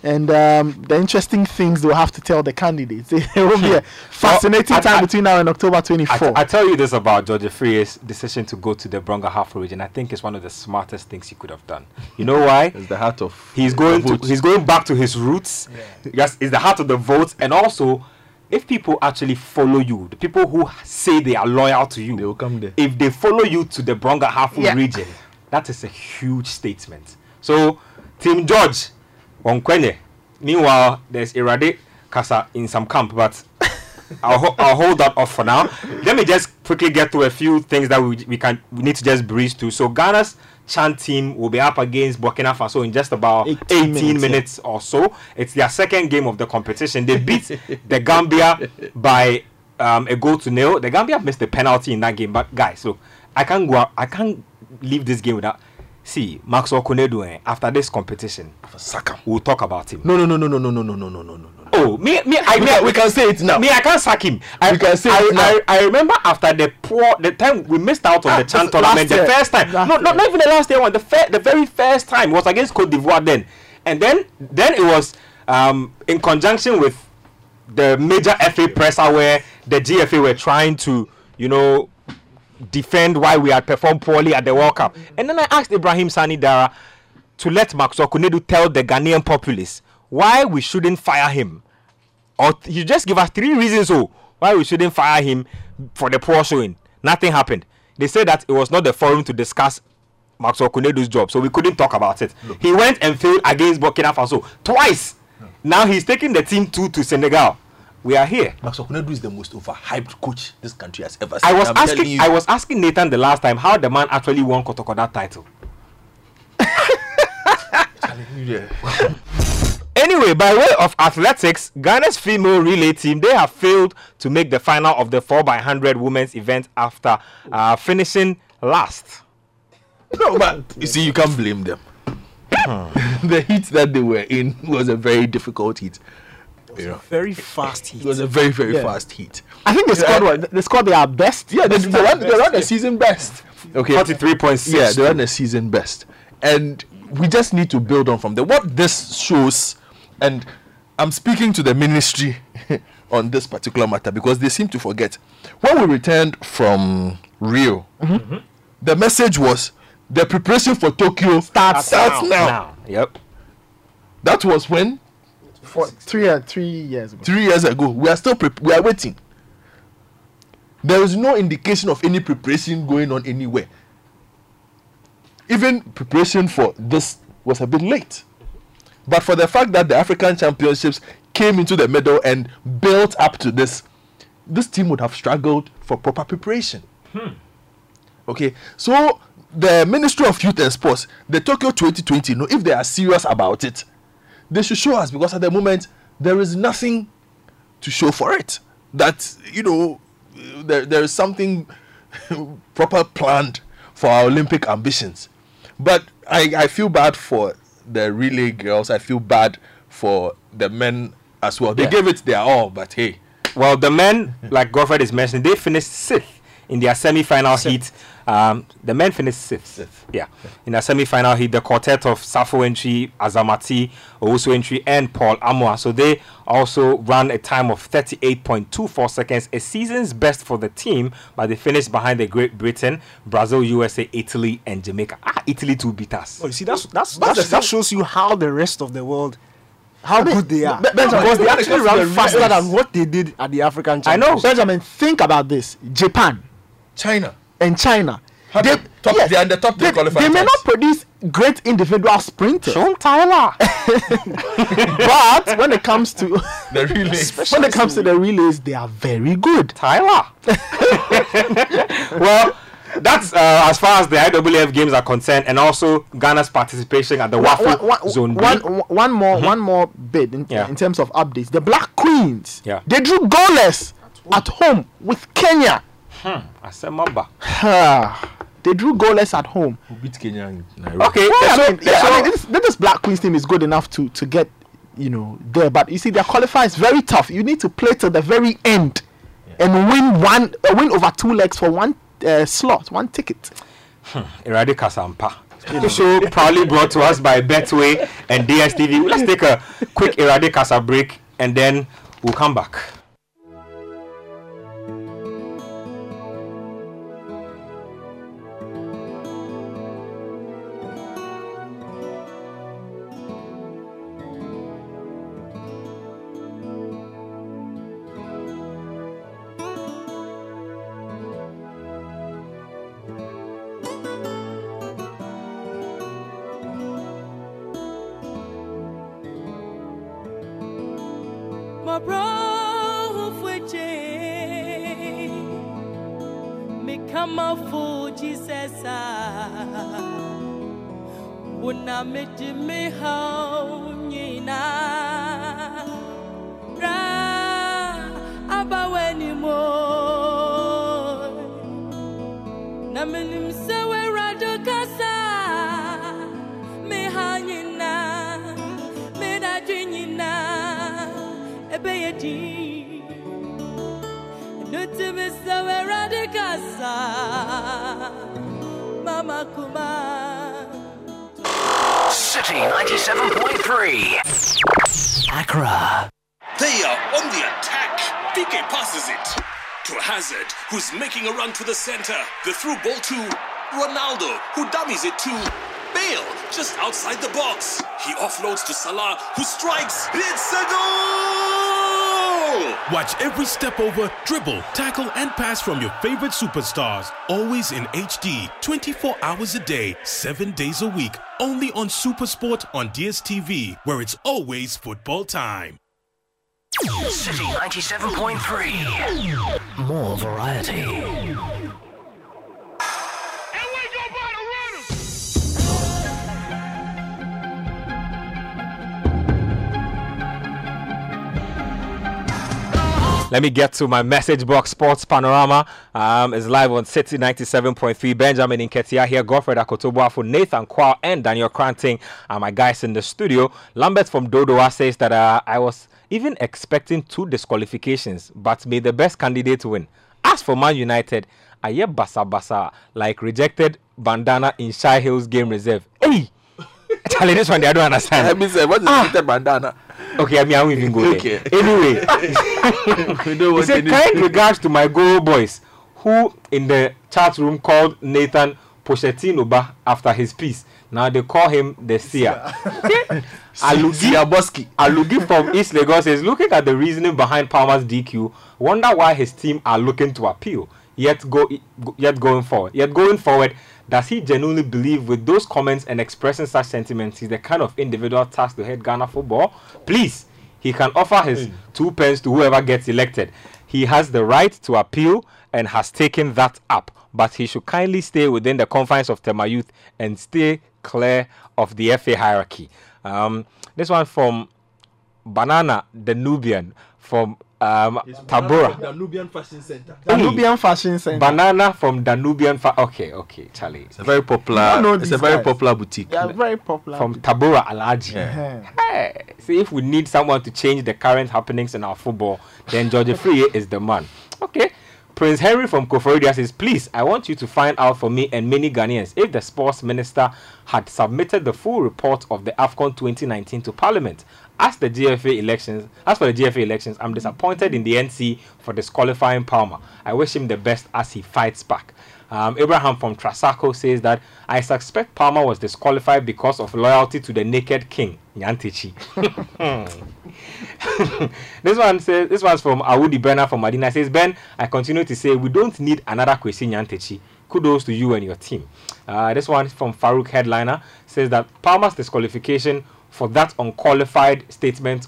and um, the interesting things they'll have to tell the candidates. [laughs] It will be a fascinating I- time I- between now and October I, 24. I tell you this about George Afriyie's decision to go to the Brong Ahafo region. I think it's one of the smartest things he could have done. You know why? It's the heart of He's the going to he's going back to his roots. Yes, it's the heart of the vote, and also if people actually follow you, the people who say they are loyal to you, They will come there. If they follow you to the Brong Ahafo Yeah. region, that is a huge statement. So, Team George, Onkwenye. Meanwhile, there's Irade Kasa in some camp, but [laughs] I'll, ho- I'll hold that off for now. Let me just quickly get to a few things that we, we can we need to just breeze through. So Ghana's Chan team will be up against Burkina Faso in just about 18, 18 minutes, minutes, yeah. or so. It's their second game of the competition. They beat the Gambia [laughs] by um, a goal to nil. The Gambia missed the penalty in that game, but guys, look, I can't go. out- I can't leave this game without. See, Maxwell Konadu, eh, after this competition, we'll talk about him. No, no, no, no, no, no, no, no, no, no, no, no. Oh, me, me, I, We me, can, we can say it now. me, I can't sack him. I, We can say I, it now. I, I remember after the poor, the time we missed out on Ah, the Chan tournament, the first time. Last no, not, not even the last year one. The fir- the very first time was against Cote d'Ivoire then, and then then it was um in conjunction with the major FA presser where the GFA were trying to, you know, defend why we had performed poorly at the World Cup. Mm. And then I asked Ibrahim Sannie Daara to let Maxwell Konadu tell the Ghanaian populace why we shouldn't fire him. Or th- you just give us three reasons oh, why we shouldn't fire him for the poor showing. Nothing happened. They said that it was not the forum to discuss Maxwell Konadu's job, so we couldn't talk about it. He went and failed against Burkina Faso twice. Hmm. Now he's taking the team two to Senegal. We are here. Max Konadu is the most overhyped coach this country has ever seen. I was I'm asking you. I was asking Nathan the last time how the man actually won Kotokoda title. [laughs] Anyway, by way of athletics, Ghana's female relay team they have failed to make the final of the 4x100 women's event after uh, finishing last. No, but you see, you can't blame them. [laughs] the heat that they were in was a very difficult heat. You know, Very fast heat. it was a very, very Yeah. fast heat. I think they scored what? They scored their best. Yeah, they, they, ran, they ran the season best. Okay. 43.6. Yeah, they ran the season best. And we just need to build on from there. What this shows, and I'm speaking to the ministry [laughs] on this particular matter because they seem to forget. When we returned from Rio, mm-hmm. Mm-hmm. the message was the preparation for Tokyo starts, starts now. now. Yep. That was when For three, uh, three years ago. three years ago. We are still pre- we are waiting. There is no indication of any preparation going on anywhere. Even preparation for this was a bit late. But for the fact that the African Championships came into the middle and built up to this, this team would have struggled for proper preparation. Okay, so the Ministry of Youth and Sports, the Tokyo 2020, you know, if they are serious about it, they should show us because at the moment there is nothing to show for it. That you know, there there is something [laughs] proper planned for our Olympic ambitions. But I I feel bad for the relay girls. I feel bad for the men as well. They Yeah. gave it their all, but hey, Well, the men, like Godfred is mentioning, they finished sixth in their semi-final heat. Um, the men finished sixth. Sixth. Yeah. In the semi-final heat, the quartet of Safo Antwi, Azamati, Owusu Entry, and Paul Amoah. So they also ran a time of 38.24 seconds, a season's best for the team, but they finished behind the Great Britain, Brazil, USA, Italy, and Jamaica. Ah, Italy to beat us. Oh, you see, that's that's, But that's that shows you how the rest of the world, how good they are. Be- Benjamin, because they when it actually ran faster than what they did at the African I know. Benjamin, think about this: Japan China. And China. They, top, yes, they are in the top three they, they may times. not produce great individual sprinters, Sean Tyler. [laughs] but when it comes to [laughs] The relays. when it comes to the relays, they are very good. Tyler. [laughs] well, that's uh, as far as the IAAF games are concerned, and also Ghana's participation at the WAFU One- one- Zone B. one- one more, one more bit in, Yeah. in terms of updates. The Black Queens, Yeah. they drew goalless at home with Kenya. Asemamba. they drew goalless at home. Who beat Kenya in Nairobi? Okay, Well, so, I mean, yeah, so- I mean, this, this Black Queens team is good enough to to get you know there, but you see, their qualifier is very tough. You need to play to the very end and win one, uh, win over two legs for one uh, slot, one ticket. Eradi Kasampa. So proudly brought to us by Betway and DSTV. Let's take a quick Eradi Kasa break and then we'll come back. Who dummies it to Bale, just outside the box. He offloads to Salah, who strikes. It's a goal! Watch every step over, dribble, tackle, and pass from your favorite superstars. Always in HD, 24 hours a day, 7 days a week. Only on Supersport on DSTV, where it's always football time. Citi 97.3. More variety. Let me get to my message box. Sports Panorama um, is live on Citi 97.3. Benjamin Inketia here, Godfred Akoto Boafo for Nathan Quao and Daniel Cranting are my guys in the studio. Lambert from Dodowa says that uh, I was even expecting two disqualifications, but may the best candidate win. As for Man United, I hear basa basa like rejected bandana in Shai Hills game reserve. Hey! [laughs] Charlie, this one I don't understand. Let me say, what is ah. bandana? Okay, I mean, I won't even go Okay. there. Anyway, [laughs] he said, kind regards to my Goro boys, who in the chat room called Nathan Pochettino ba after his piece. Now they call him the seer. [laughs] Alugi, Siaboski. Alugi from East Legon is looking at the reasoning behind Palmer's DQ. Wonder why his team are looking to appeal. Yet go, yet going forward. Yet going forward, does he genuinely believe with those comments and expressing such sentiments he's the kind of individual tasked to head Ghana football? Please, he can offer his two pence to whoever gets elected. He has the right to appeal and has taken that up, but he should kindly stay within the confines of Tema Youth and stay clear of the FA hierarchy. Um, this one from Banana the Nubian from um, Tabora. Danubian Fashion Center. Danubian Fashion Center. Banana from Danubian. Fa- okay, okay, Charlie. It's a very popular. don't know It's a very guys. popular boutique. They are very popular. From Tabora Alaji. Yeah. Hey, see if we need someone to change the current happenings in our football, then George Afriyie is the man. Okay. Prince Henry from Koforidua says, Please, I want you to find out for me and many Ghanaians if the sports minister had submitted the full report of the AFCON 2019 to Parliament. As the GFA elections, as for the GFA elections, I'm disappointed in the NC for disqualifying Palmer. I wish him the best as he fights back. Um, Abraham from Trasaco says that I suspect Palmer was disqualified because of loyalty to the naked king, Nyantakyi. [laughs] this one says this one's from Awudi Bernard from Madina says Ben, I continue to say we don't need another Kwesi Nyantakyi. kudos to you and your team. Uh, this one from Farouk Headliner says that Palmer's disqualification for that unqualified statement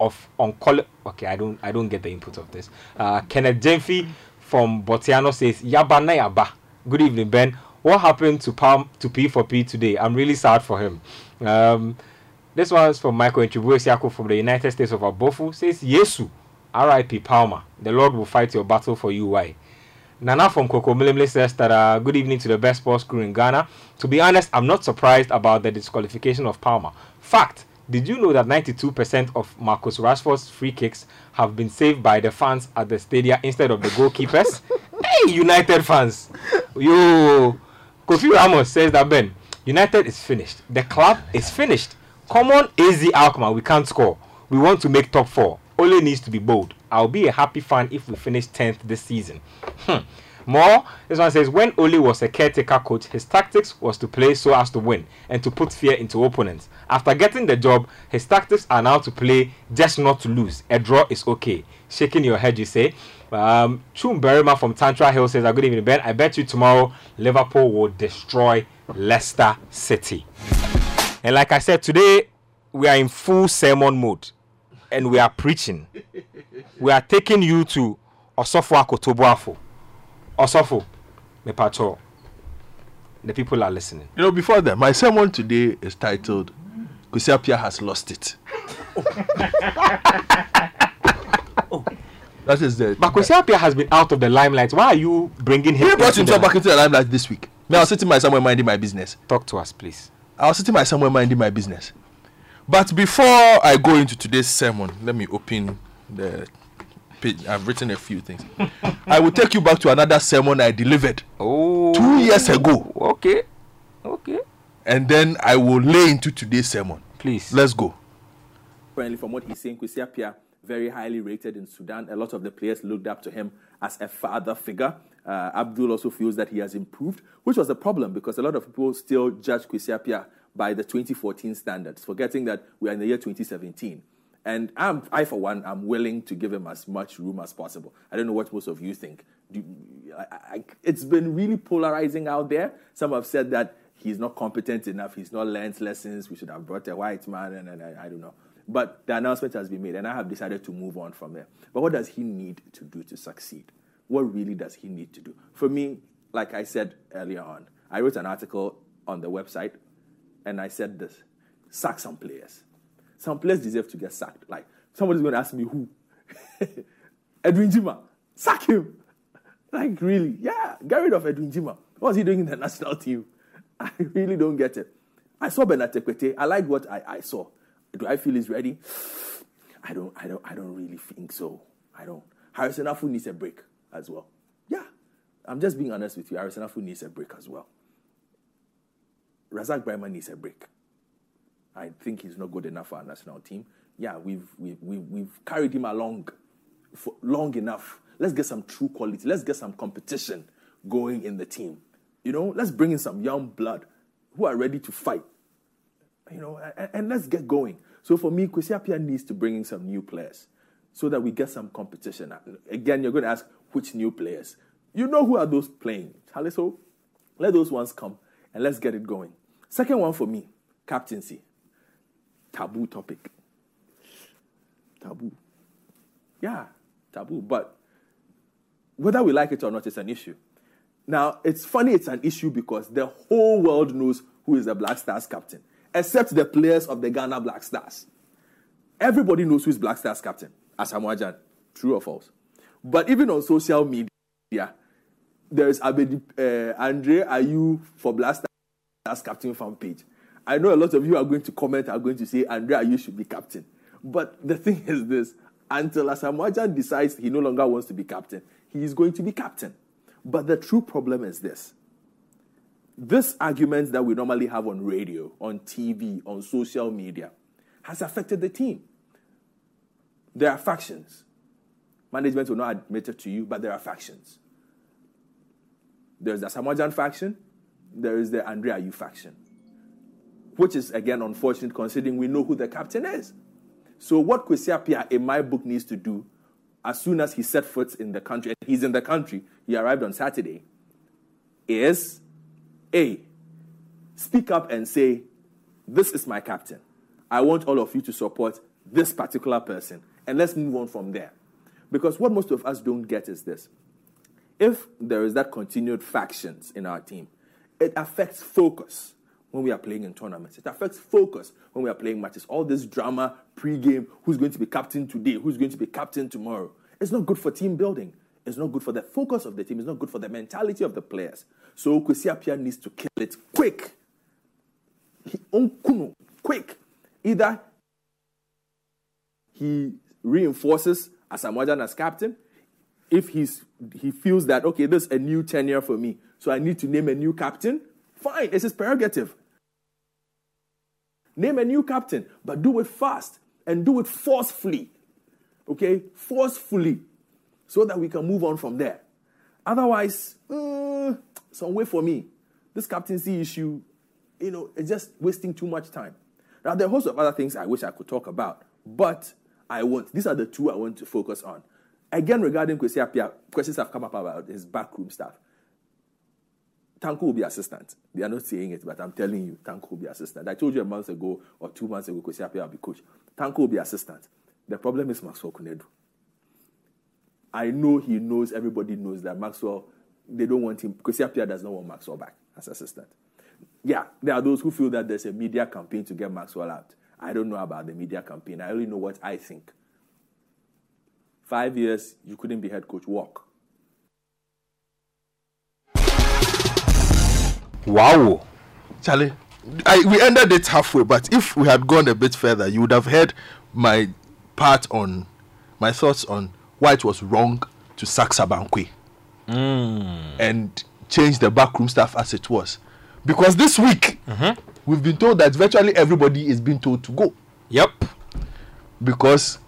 of unquali- okay I don't I don't get the input of this. Uh, Kenneth Jemfi from Botiano says Yaba na yaba. Good evening Ben. What happened to Palm to P for P today? I'm really sad for him. Um, this one is from Michael Intribuesiako from the United States of Abofu. Says Yesu, R.I.P. Palmer. The Lord will fight your battle for you. Why? Nana from Coco Milimle says that uh, good evening to the best sports crew in Ghana. To be honest, I'm not surprised about the disqualification of Palmer. Fact, did you know that 92% of Marcus Rashford's free kicks have been saved by the fans at the stadium instead of the goalkeepers? [laughs] hey, United fans! Yo, Kofi Ramos says that Ben, United is finished. The club is finished. Come on, AZ Alkmaar, we can't score. We want to make top four. Ole needs to be bold. I'll be a happy fan if we finish 10th this season. Hmm. More, this one says when Ole was a caretaker coach, his tactics was to play so as to win and to put fear into opponents. After getting the job, his tactics are now to play just not to lose. A draw is okay. Shaking your head, you say. Um, Chum Berima from Tantra Hill says, Good evening, Ben. I bet you tomorrow Liverpool will destroy Leicester City. And like I said, today we are in full sermon mode and we are preaching. We are taking you to Osofo Akoto Boafo. Osofo, Mepacho. The people are listening. You know, before that, my sermon today is titled Kwesi Appiah has lost it. [laughs] That is the. But Kwesi Appiah has been out of the limelight. Why are you bringing him? He brought himself back into the limelight this week. Me, I was sitting my somewhere minding my business. Talk to us, please. I was sitting my somewhere minding my business. But before I go into today's sermon, let me open the page. I've written a few things. [laughs] I will take you back to another sermon I delivered oh. two years ago. Okay. Okay. And then I will lay into today's sermon. Please. Let's go. Apparently, from what he's saying, Kwesi Appiah, very highly rated in Sudan. A lot of the players looked up to him as a father figure. Uh, Abdul also feels that he has improved, which was a problem because a lot of people still judge Kwesi Appiah by the 2014 standards, forgetting that we are in the year 2017. And I'm, I, for one, I'm willing to give him as much room as possible. I don't know what most of you think. I, I, it's been really polarizing out there. Some have said that he's not competent enough, he's not learned lessons, we should have brought a white man, and, and I, I don't know. But the announcement has been made, and I have decided to move on from there. But what does he need to do to succeed? What really does he need to do? For me, like I said earlier on, I wrote an article on the website, and I said this sack some players. Some players deserve to get sacked. Like, somebody's going to ask me who? [laughs] Edwin Gyimah. Sack him. Like, really? Yeah, get rid of Edwin Gyimah. What was he doing in the national team? [laughs] I really don't get it. I saw Bernard. I like what I, I saw. Do I feel he's ready? [sighs] I don't, I don't, I don't really think so. I don't. Harrison Afful needs a break as well. Yeah, I'm just being honest with you. Harrison Afful needs a break as well. Razak Brimah needs a break. I think he's not good enough for our national team. Yeah, we've, we've, we've, we've carried him along for long enough. Let's get some true quality. Let's get some competition going in the team. You know, let's bring in some young blood who are ready to fight. You know, and, and let's get going. So for me, Kwesi needs to bring in some new players so that we get some competition. Again, you're going to ask which new players. You know who are those playing, Charlie? So let those ones come and let's get it going. Second one for me, captaincy. Taboo topic. Taboo. Yeah, taboo. But whether we like it or not, it's an issue. Now, it's funny it's an issue because the whole world knows who is the Black Stars captain, except the players of the Ghana Black Stars. Everybody knows who is Black Stars captain, Asamoah Gyan. True or false? But even on social media, there is Abedi, uh, Andre Ayew for Black Stars captain fan page. I know a lot of you are going to comment, are going to say Andre Ayew should be captain. But the [laughs] thing is this until Asamoah decides he no longer wants to be captain, he is going to be captain. But the true problem is this this argument that we normally have on radio, on TV, on social media has affected the team. There are factions. Management will not admit it to you, but there are factions. There's the Samajan faction, there is the Andrea Ayew faction, which is again unfortunate considering we know who the captain is. So what Kwesi Appiah, in my book, needs to do as soon as he set foot in the country, and he's in the country, he arrived on Saturday, is A, speak up and say, This is my captain. I want all of you to support this particular person. And let's move on from there. Because what most of us don't get is this if there is that continued factions in our team, it affects focus when we are playing in tournaments. It affects focus when we are playing matches. All this drama pre-game, who's going to be captain today, who's going to be captain tomorrow. It's not good for team building. It's not good for the focus of the team. It's not good for the mentality of the players. So Kwesi needs to kill it quick. He, unkuno, quick. Either he reinforces Asamoah as captain, if he's he feels that okay, this is a new tenure for me, so I need to name a new captain. Fine, it's his prerogative. Name a new captain, but do it fast and do it forcefully. Okay, forcefully, so that we can move on from there. Otherwise, uh, some way for me. This captaincy issue, you know, it's just wasting too much time. Now, there are a host of other things I wish I could talk about, but I won't. These are the two I want to focus on. Again, regarding Kwesi questions have come up about his backroom staff. Tanko will be assistant. They are not saying it, but I'm telling you, Tanko will be assistant. I told you a month ago or two months ago, Kwesi Appiah will be coach. Tanko will be assistant. The problem is Maxwell Konadu. I know he knows, everybody knows that Maxwell, they don't want him. Kwesi Appiah does not want Maxwell back as assistant. Yeah, there are those who feel that there's a media campaign to get Maxwell out. I don't know about the media campaign. I only know what I think. Five years, you couldn't be head coach. Walk. Wow. Charlie, I, we ended it halfway, but if we had gone a bit further, you would have heard my part on my thoughts on why it was wrong to sack Sabahn Quaye hmm. and change the backroom staff as it was. Because this week, mm-hmm. we've been told that virtually everybody is being told to go. Yep. Because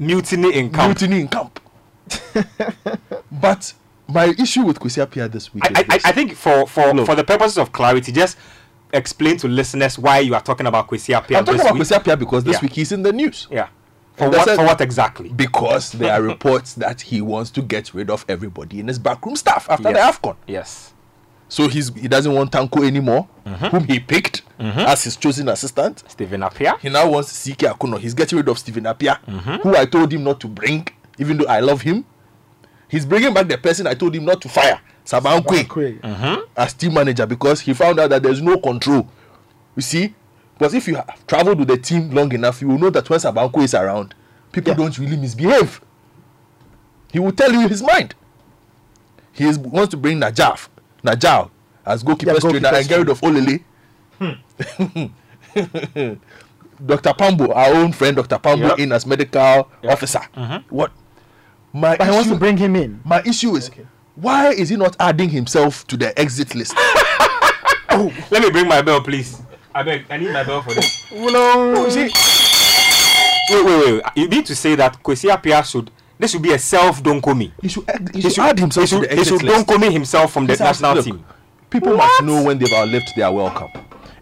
mutiny in camp. Mutiny in camp. [laughs] but my issue with Kwesi Appiah this week I, I, this. I think for for, for the purposes of clarity, just explain to listeners why you are talking about Kwesi Appiah I'm talking about week. Kwesi Appiah because this Yeah. week he's in the news. Yeah. For what, a- for what exactly? Because there are [laughs] reports that he wants to get rid of everybody in his backroom staff after Yes. the AFCON. Yes. So he's he doesn't want Tanko anymore, mm-hmm. whom he picked Mm-hmm. as his chosen assistant. Stephen Appiah. He now wants CK Akonnor. He's getting rid of Stephen Appiah, mm-hmm. who I told him not to bring, even though I love him. He's bringing back the person I told him not to fire, Sabahn Quaye, Sabankwe. Mm-hmm. as team manager because he found out that there's no control. You see, because if you have traveled with the team long enough, you will know that when Saban Sabahn Quaye is around, people don't really misbehave. He will tell you his mind. He is, wants to bring Najaf, Najal as goalkeeper's trainer goalkeeper's and get rid of Olele. Hmm. [laughs] Dr. Pambo, our own friend Dr. Pambo, Yep. in as medical officer. Mm-hmm. What? My But he wants to bring him in. my issue is why is he not adding himself to the exit list? [laughs] Oh. Let me bring my bell, please. I beg, I need my bell for this. [laughs] no, oh, you see, Wait, wait, wait. You need to say that Kwesi Appiah should. This should be a self Donkomi. he should, add- he should add himself he should, to the he exit should list. Donkomi himself from the national look, team. People must know when they've outlived their welcome.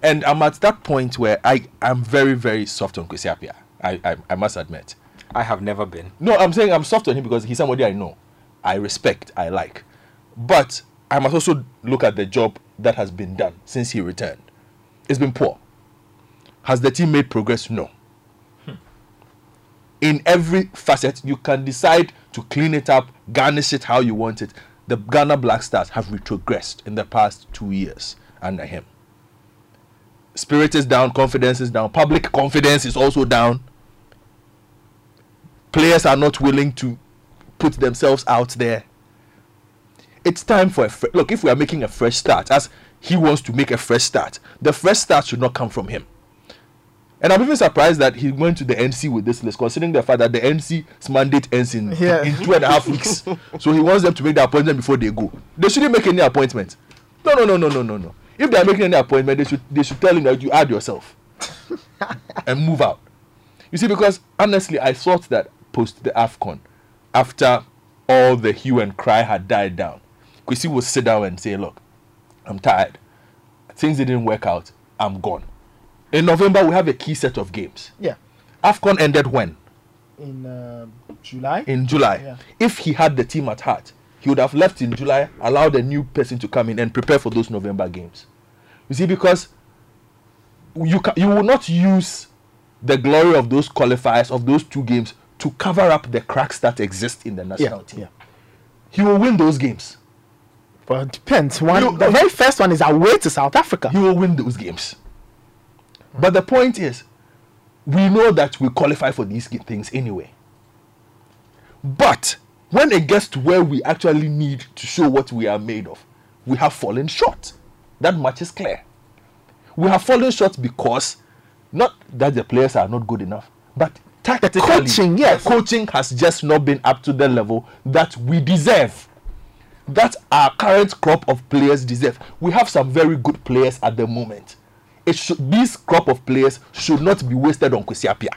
And I'm at that point where I am very, very soft on Kwesi Appiah. I, I, I must admit. I have never been. No, I'm saying I'm soft on him because he's somebody I know, I respect, I like. But I must also look at the job that has been done since he returned. It's been poor. Has the team made progress? No. Hmm. In every facet, you can decide to clean it up, garnish it how you want it. The Ghana Black Stars have retrogressed in the past two years under him. Spirit is down, confidence is down, public confidence is also down players are not willing to put themselves out there. It's time for a fre- look. If we are making a fresh start, as he wants to make a fresh start, the fresh start should not come from him. And I'm even surprised that he went to the NC with this list, considering the fact that the NC's mandate ends in, Yeah. in two and a half weeks. [laughs] so he wants them to make the appointment before they go. They shouldn't make any appointment. No, no, no, no, no, no, no. If they are making any appointment, they should they should tell him that you add yourself [laughs] and move out. You see, because honestly, I thought that post the AFCON, after all the hue and cry had died down, Kwesi would sit down and say, Look, I'm tired. Things didn't work out. I'm gone. In November, we have a key set of games. Yeah. AFCON ended when? In uh, July. In July. Yeah. If he had the team at heart, he would have left in July, allowed a new person to come in and prepare for those November games. You see, because you ca- you will not use the glory of those qualifiers of those two games to cover up the cracks that exist in the national team. He will win those games. But it depends. One, the very first one is away to South Africa. He will win those games. But the point is, we know that we qualify for these things anyway. But when it gets to where we actually need to show what we are made of, we have fallen short. That much is clear. We have fallen short because not that the players are not good enough, but tactically, coaching, yes. coaching has just not been up to the level that we deserve. That our current crop of players deserve. We have some very good players at the moment. It should this crop of players should not be wasted on Kwesi Appiah.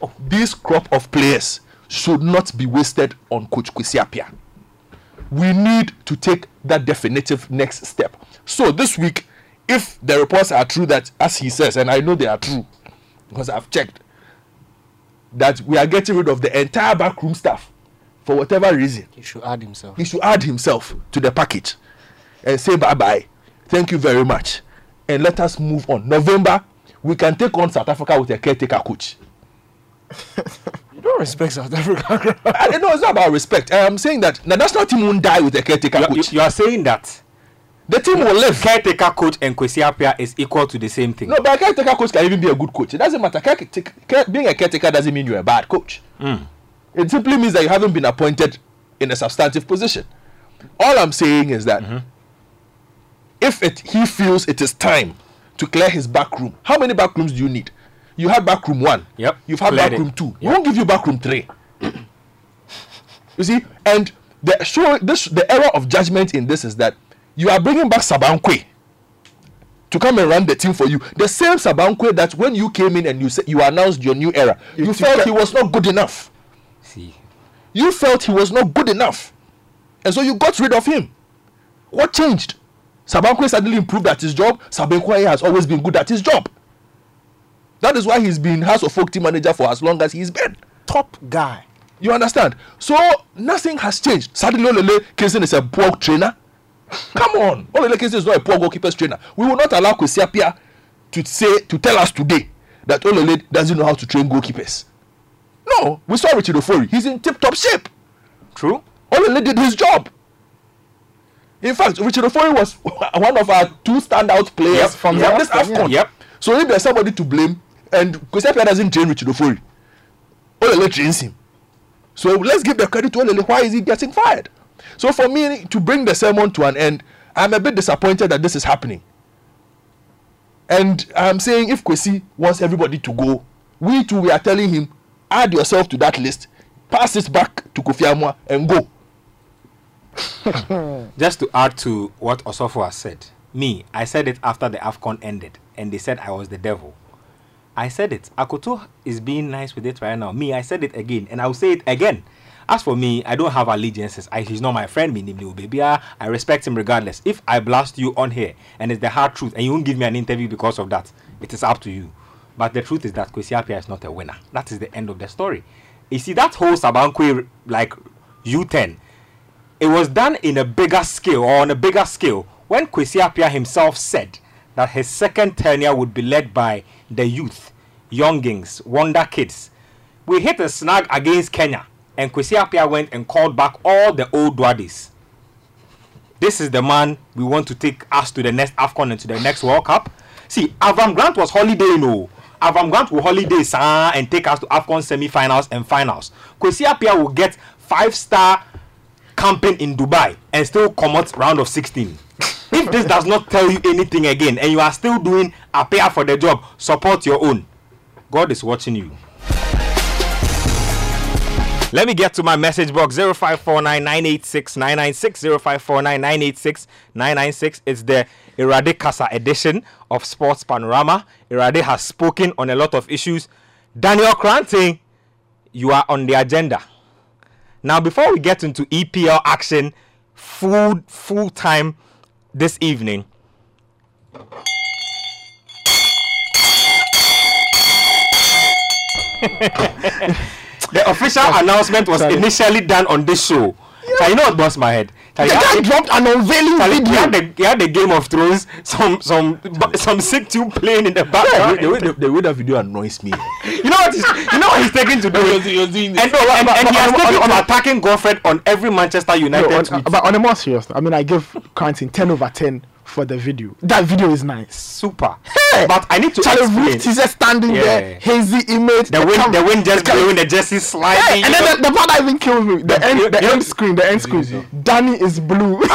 Oh. This crop of players should not be wasted on Coach Kwesi Appiah. We need to take that definitive next step. So this week, if the reports are true that, as he says, and I know they are true, because I've checked, that we are getting rid of the entire backroom staff for whatever reason. He should add himself. He should add himself to the package and say bye bye. Thank you very much. And let us move on. November, we can take on South Africa with a caretaker coach. [laughs] You don't respect South Africa. [laughs] Uh, I know it's not about respect. Uh, I'm saying that the national team won't die with a caretaker You, coach. you are saying that the team will live. Caretaker coach and Kwesi Appiah is equal to the same thing. No, but a caretaker coach can even be a good coach. It doesn't matter. Caretaker- Being a caretaker doesn't mean you're a bad coach. Hmm. It simply means that you haven't been appointed in a substantive position. All I'm saying is that mm-hmm. if it, he feels it is time to clear his back room, how many back rooms do you need? You had backroom one. Yep. You've had Cleared back it. room two. We won't give you backroom three. you see, and the show this the error of judgment in this is that you are bringing back Sabahn Quaye to come and run the team for you. The same Sabahn Quaye that when you came in and you said you announced your new era, you, felt he was not good enough. See, You felt he was not good enough, and so you got rid of him. What changed? Sabahn Quaye suddenly improved at his job. Sabahn Quaye has always been good at his job. That is why he's been Hearts of Oak team manager for as long as he's been. Top guy. You understand? So nothing has changed. Suddenly, Olele Kingston is a poor trainer. Come on, Olele Kingston is not a poor goalkeeper's trainer. We will not allow Kwesi Appiah to say to tell us today that Olele doesn't know how to train goalkeepers. No, we saw Richard Ofori. He's in tip-top shape. True. Olele did his job. In fact, Richard Ofori was [laughs] one of our two standout players Yep, from yep, this. AFCON. Yep. So if there's somebody to blame, and Kwesi doesn't train Richard Ofori, Olele trains him. So let's give the credit to Olele. Why is he getting fired? So for me to bring the sermon to an end, I'm a bit disappointed that this is happening. And I'm saying if Kwesi wants everybody to go, we too we are telling him, add yourself to that list, pass it back to Kofi Amoah and go. [laughs] Just to add to what Osofo has said, me, I said it after the AFCON ended, and they said I was the devil. I said it. Akoto is being nice with it right now. Me, I said it again, and I'll say it again. As for me, I don't have allegiances. I, he's not my friend, me, Nimni baby. I respect him regardless. If I blast you on here and it's the hard truth, and you won't give me an interview because of that, it is up to you. But the truth is that Kwesi Appiah is not a winner. That is the end of the story. You see, that whole Sabahn Quaye, like U10, it was done in a bigger scale or on a bigger scale when Kwesi Appiah himself said that his second tenure would be led by the youth, youngings, wonder kids. We hit a snag against Kenya, and Kwesi Appiah went and called back all the old Dwadis. This is the man we want to take us to the next AFCON and to the next World Cup. See, Avram Grant was holiday, no. Avram Grant will holiday sir, and take us to AFCON semi-finals and finals. Kwesi Appiah will get five-star camping in Dubai and still come out round of 16. If this does not tell you anything again and you are still doing appear for the job, support your own. God is watching you. Let me get to my message box 0549986996 0549986996. It's the Irade Casa edition of Sports Panorama. Irade has spoken on a lot of issues. Daniel Krante, you are on the agenda. Now, before we get into EPL action full full time this evening, the official announcement was Sorry. initially done on this show. Charlie, you know what bust my head? Charlie, The he guy had- dropped an unveiling Charlie, he had the he had the Game of Thrones, some some some sick tune playing in the The way, background. the, way, the, the way that video annoys me. [laughs] You know what he's you know what he's taking to do? He was- he was doing this. and, and, and, he has but- taken but- to attacking Godfred on every Manchester United No, on, tweet. but on a more serious, I mean, I give Quentin ten over ten for the video. That video is nice. Super. Hey, But I need to Charlie explain. Roof teaser standing Yeah. there, hazy image. The wind, cam- the wind just the cam- blowing, the jersey sliding. Hey, and then the, the part that even kills me, the end, the end screen, the end screen. Danny is blue. [laughs]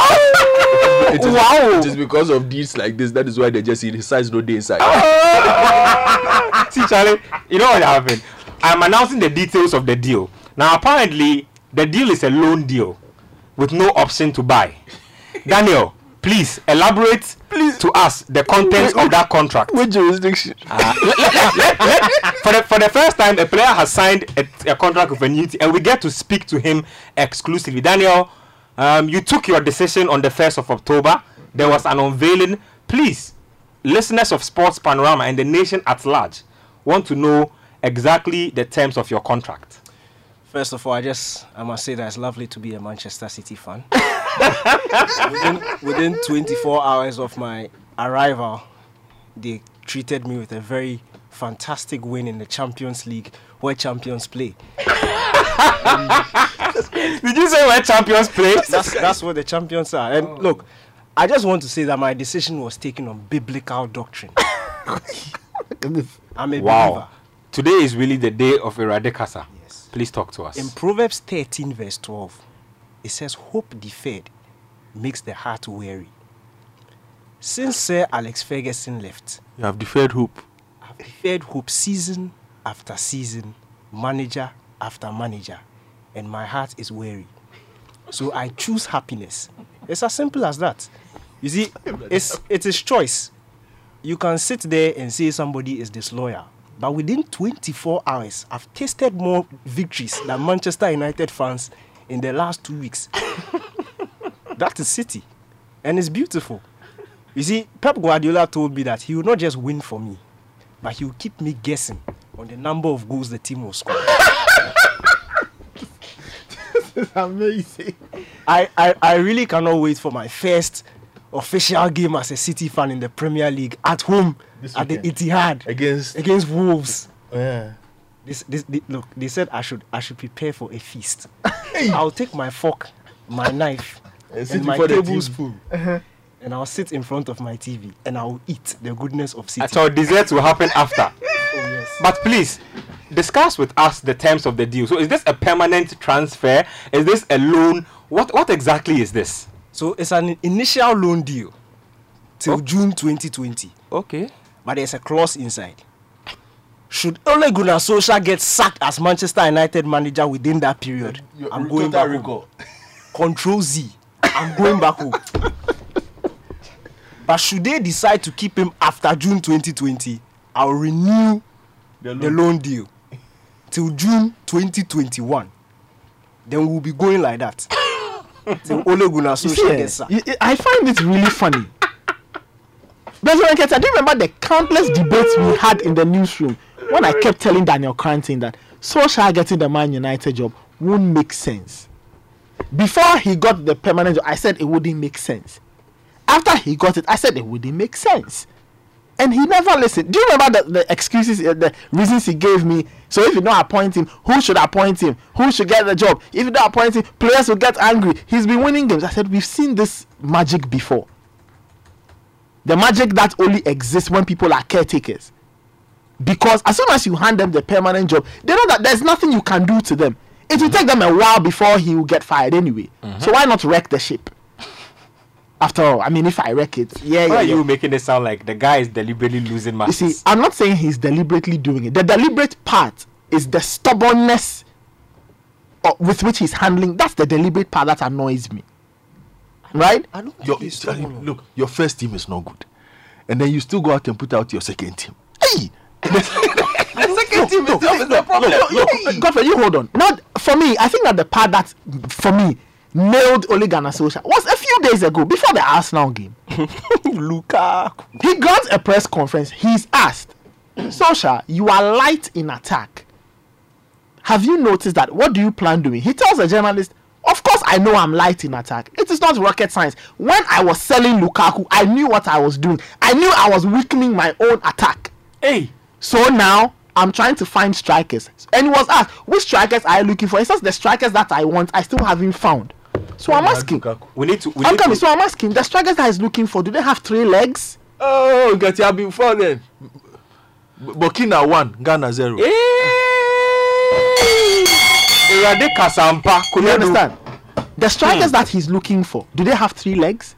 It is, wow. It is because of deeds like this. That is why they just his size no day inside. Ah! [laughs] See, Charlie, you know what happened? I'm announcing the details of the deal. Now, apparently, the deal is a loan deal with no option to buy. Daniel, please elaborate please. to us the contents of that contract. Which jurisdiction? Uh, let- let- let- let- for, the, for the first time, a player has signed a, a contract with a new team, and we get to speak to him exclusively. Daniel, um, you took your decision on the 1st of October. There was an unveiling. Please, listeners of Sports Panorama and the nation at large want to know exactly the terms of your contract. First of all, I just I must say that it's lovely to be a Manchester City fan. [laughs] within, within 24 hours of my arrival, they treated me with a very fantastic win in the Champions League, where champions play. [laughs] Did you say where champions play? That's that's what the champions are. And oh. look, I just want to say that my decision was taken on biblical doctrine. [laughs] I'm a believer. Wow. Today is really the day of Eradicasa. Yes. Please talk to us. In Proverbs 13, verse 12, it says, Hope deferred makes the heart weary. Since Sir Alex Ferguson left, You have deferred hope. I've deferred hope season after season, manager after manager, and my heart is weary. So I choose happiness. It's as simple as that. You see, [laughs] it's, it is choice. You can sit there and say somebody is disloyal, but within 24 hours, I've tasted more victories than Manchester United fans in the last two weeks. [laughs] that is City, and it's beautiful. You see, Pep Guardiola told me that he will not just win for me, but he will keep me guessing on the number of goals the team will score. [laughs] this is amazing. I, I, I really cannot wait for my first official game as a City fan in the Premier League at home This at the weekend. Etihad Against against Wolves. yeah. This, this, thi- look, they said I should I should prepare for a feast. I'll take my fork, my knife, And sit and my before the TV. tablespoon, [laughs] uh-huh. and I'll sit in front of my TV and I'll eat the goodness of City. So dessert will happen after. [laughs] Oh, yes. But please, discuss with us the terms of the deal. So is this a permanent transfer? Is this a loan? What what exactly is this? So it's an initial loan deal till oh. June 2020. Okay. But there's a clause inside. Should Ole Gunnar Solskjaer get sacked as Manchester United manager within that period, I'm going back home. [laughs] Control Z. I'm going back home. but should they decide to keep him after June 2020, I'll renew The the loan deal till June 2021. Then we'll be going like that. Till Ole Gunnar You see, Solskjaer eh, gets sacked. y- y- I find it really funny. [laughs] Benjamin Nketiah, do you remember the countless debates we had in the newsroom when I kept telling Daniel Cranton that Solskjaer getting the Man United job wouldn't make sense? Before he got the permanent job, I said it wouldn't make sense. After he got it, I said it wouldn't make sense. And he never listened. Do you remember the, the excuses, uh, the reasons he gave me? So if you don't appoint him, who should appoint him? Who should get the job? If you don't appoint him, players will get angry. He's been winning games. I said, we've seen this magic before. The magic that only exists when people are caretakers. Because as soon as you hand them the permanent job, they know that there's nothing you can do to them. It will take them a while before he will get fired anyway. So why not wreck the ship? After all, I mean, if I wreck it, yeah, Why yeah, are yeah. you making it sound like the guy is deliberately losing You see, I'm not saying he's deliberately doing it. The deliberate part is the stubbornness uh, with which he's handling. That's the deliberate part that annoys me. Right? I don't Your, think he's Charlie, look, your first team is not good, and then you still go out and put out your second team. Hey, the second team is the, the problem. Look, Godfrey, you hold on. Not for me. I think that the part that for me nailed Ole Gunnar Solskjaer was a few days ago before the Arsenal game. [laughs] Luka. He grants a press conference. He's asked, Solskjaer, you are light in attack. Have you noticed that? What do you plan doing? He tells a journalist, Of course, I know I'm light in attack. It is not rocket science. When I was selling Lukaku, I knew what I was doing. I knew I was weakening my own attack. Hey. So now I'm trying to find strikers. And he was asked, which strikers are you looking for? He says the strikers that I want, I still haven't found. So I'm asking. We need to. We need to So I'm asking, the strikers that he's looking for, do they have three legs? Oh, get you have been fallen. Burkina one, Ghana zero. Eh! Eh, Erade Kasampa. You understand? The strikers hmm. that he's looking for, do they have three legs?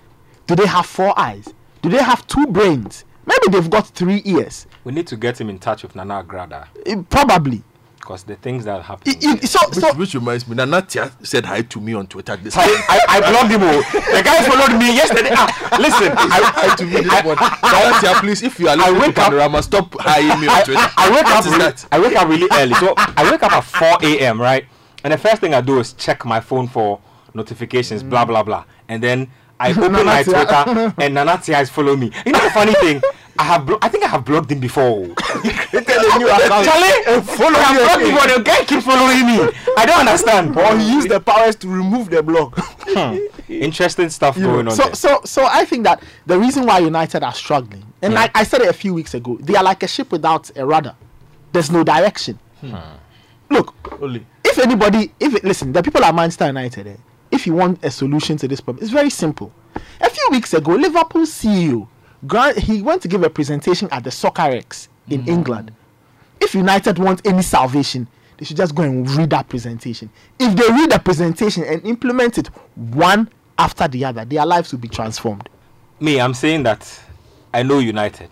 Do they have four eyes? Do they have two brains? Maybe they've got three ears. We need to get him in touch with Nana Agradaa Eh, Probably. Because the things that happen. so, which, which reminds me, Nanatia said hi to me on Twitter this I, I, I blocked him. oh. The guy followed me yesterday. Ah, listen, I, hi to me this morning. Nanatia, please, if you are listening to wake up- Panorama, stop hiring me I, on Twitter. I, I wake up. is Really, that? I wake up really early. So I wake up at 4 a.m. Right, and the first thing I do is check my phone for notifications. Blah blah blah, and then I [laughs] open my Twitter and Nanatia is following me. You know the funny thing? I have. Blo- I think I have blocked him before. Telling [laughs] you account. Charlie, follow I have blocked him, but the guy keeps following me. I don't understand. Or he used the powers to remove the block. Hmm. Interesting stuff [laughs] You know, going on so there. so so I think that the reason why United are struggling, and like I said it a few weeks ago, they are like a ship without a rudder. There's no direction. Look, Only. if anybody, if it, listen, the people at Manchester United, eh, if you want a solution to this problem, it's very simple. A few weeks ago, Liverpool CEO, Grant, he went to give a presentation at the Soccerex in mm. England. If United want any salvation, they should just go and read that presentation. If they read the presentation and implement it one after the other, their lives will be transformed. Me, I'm saying that I know United.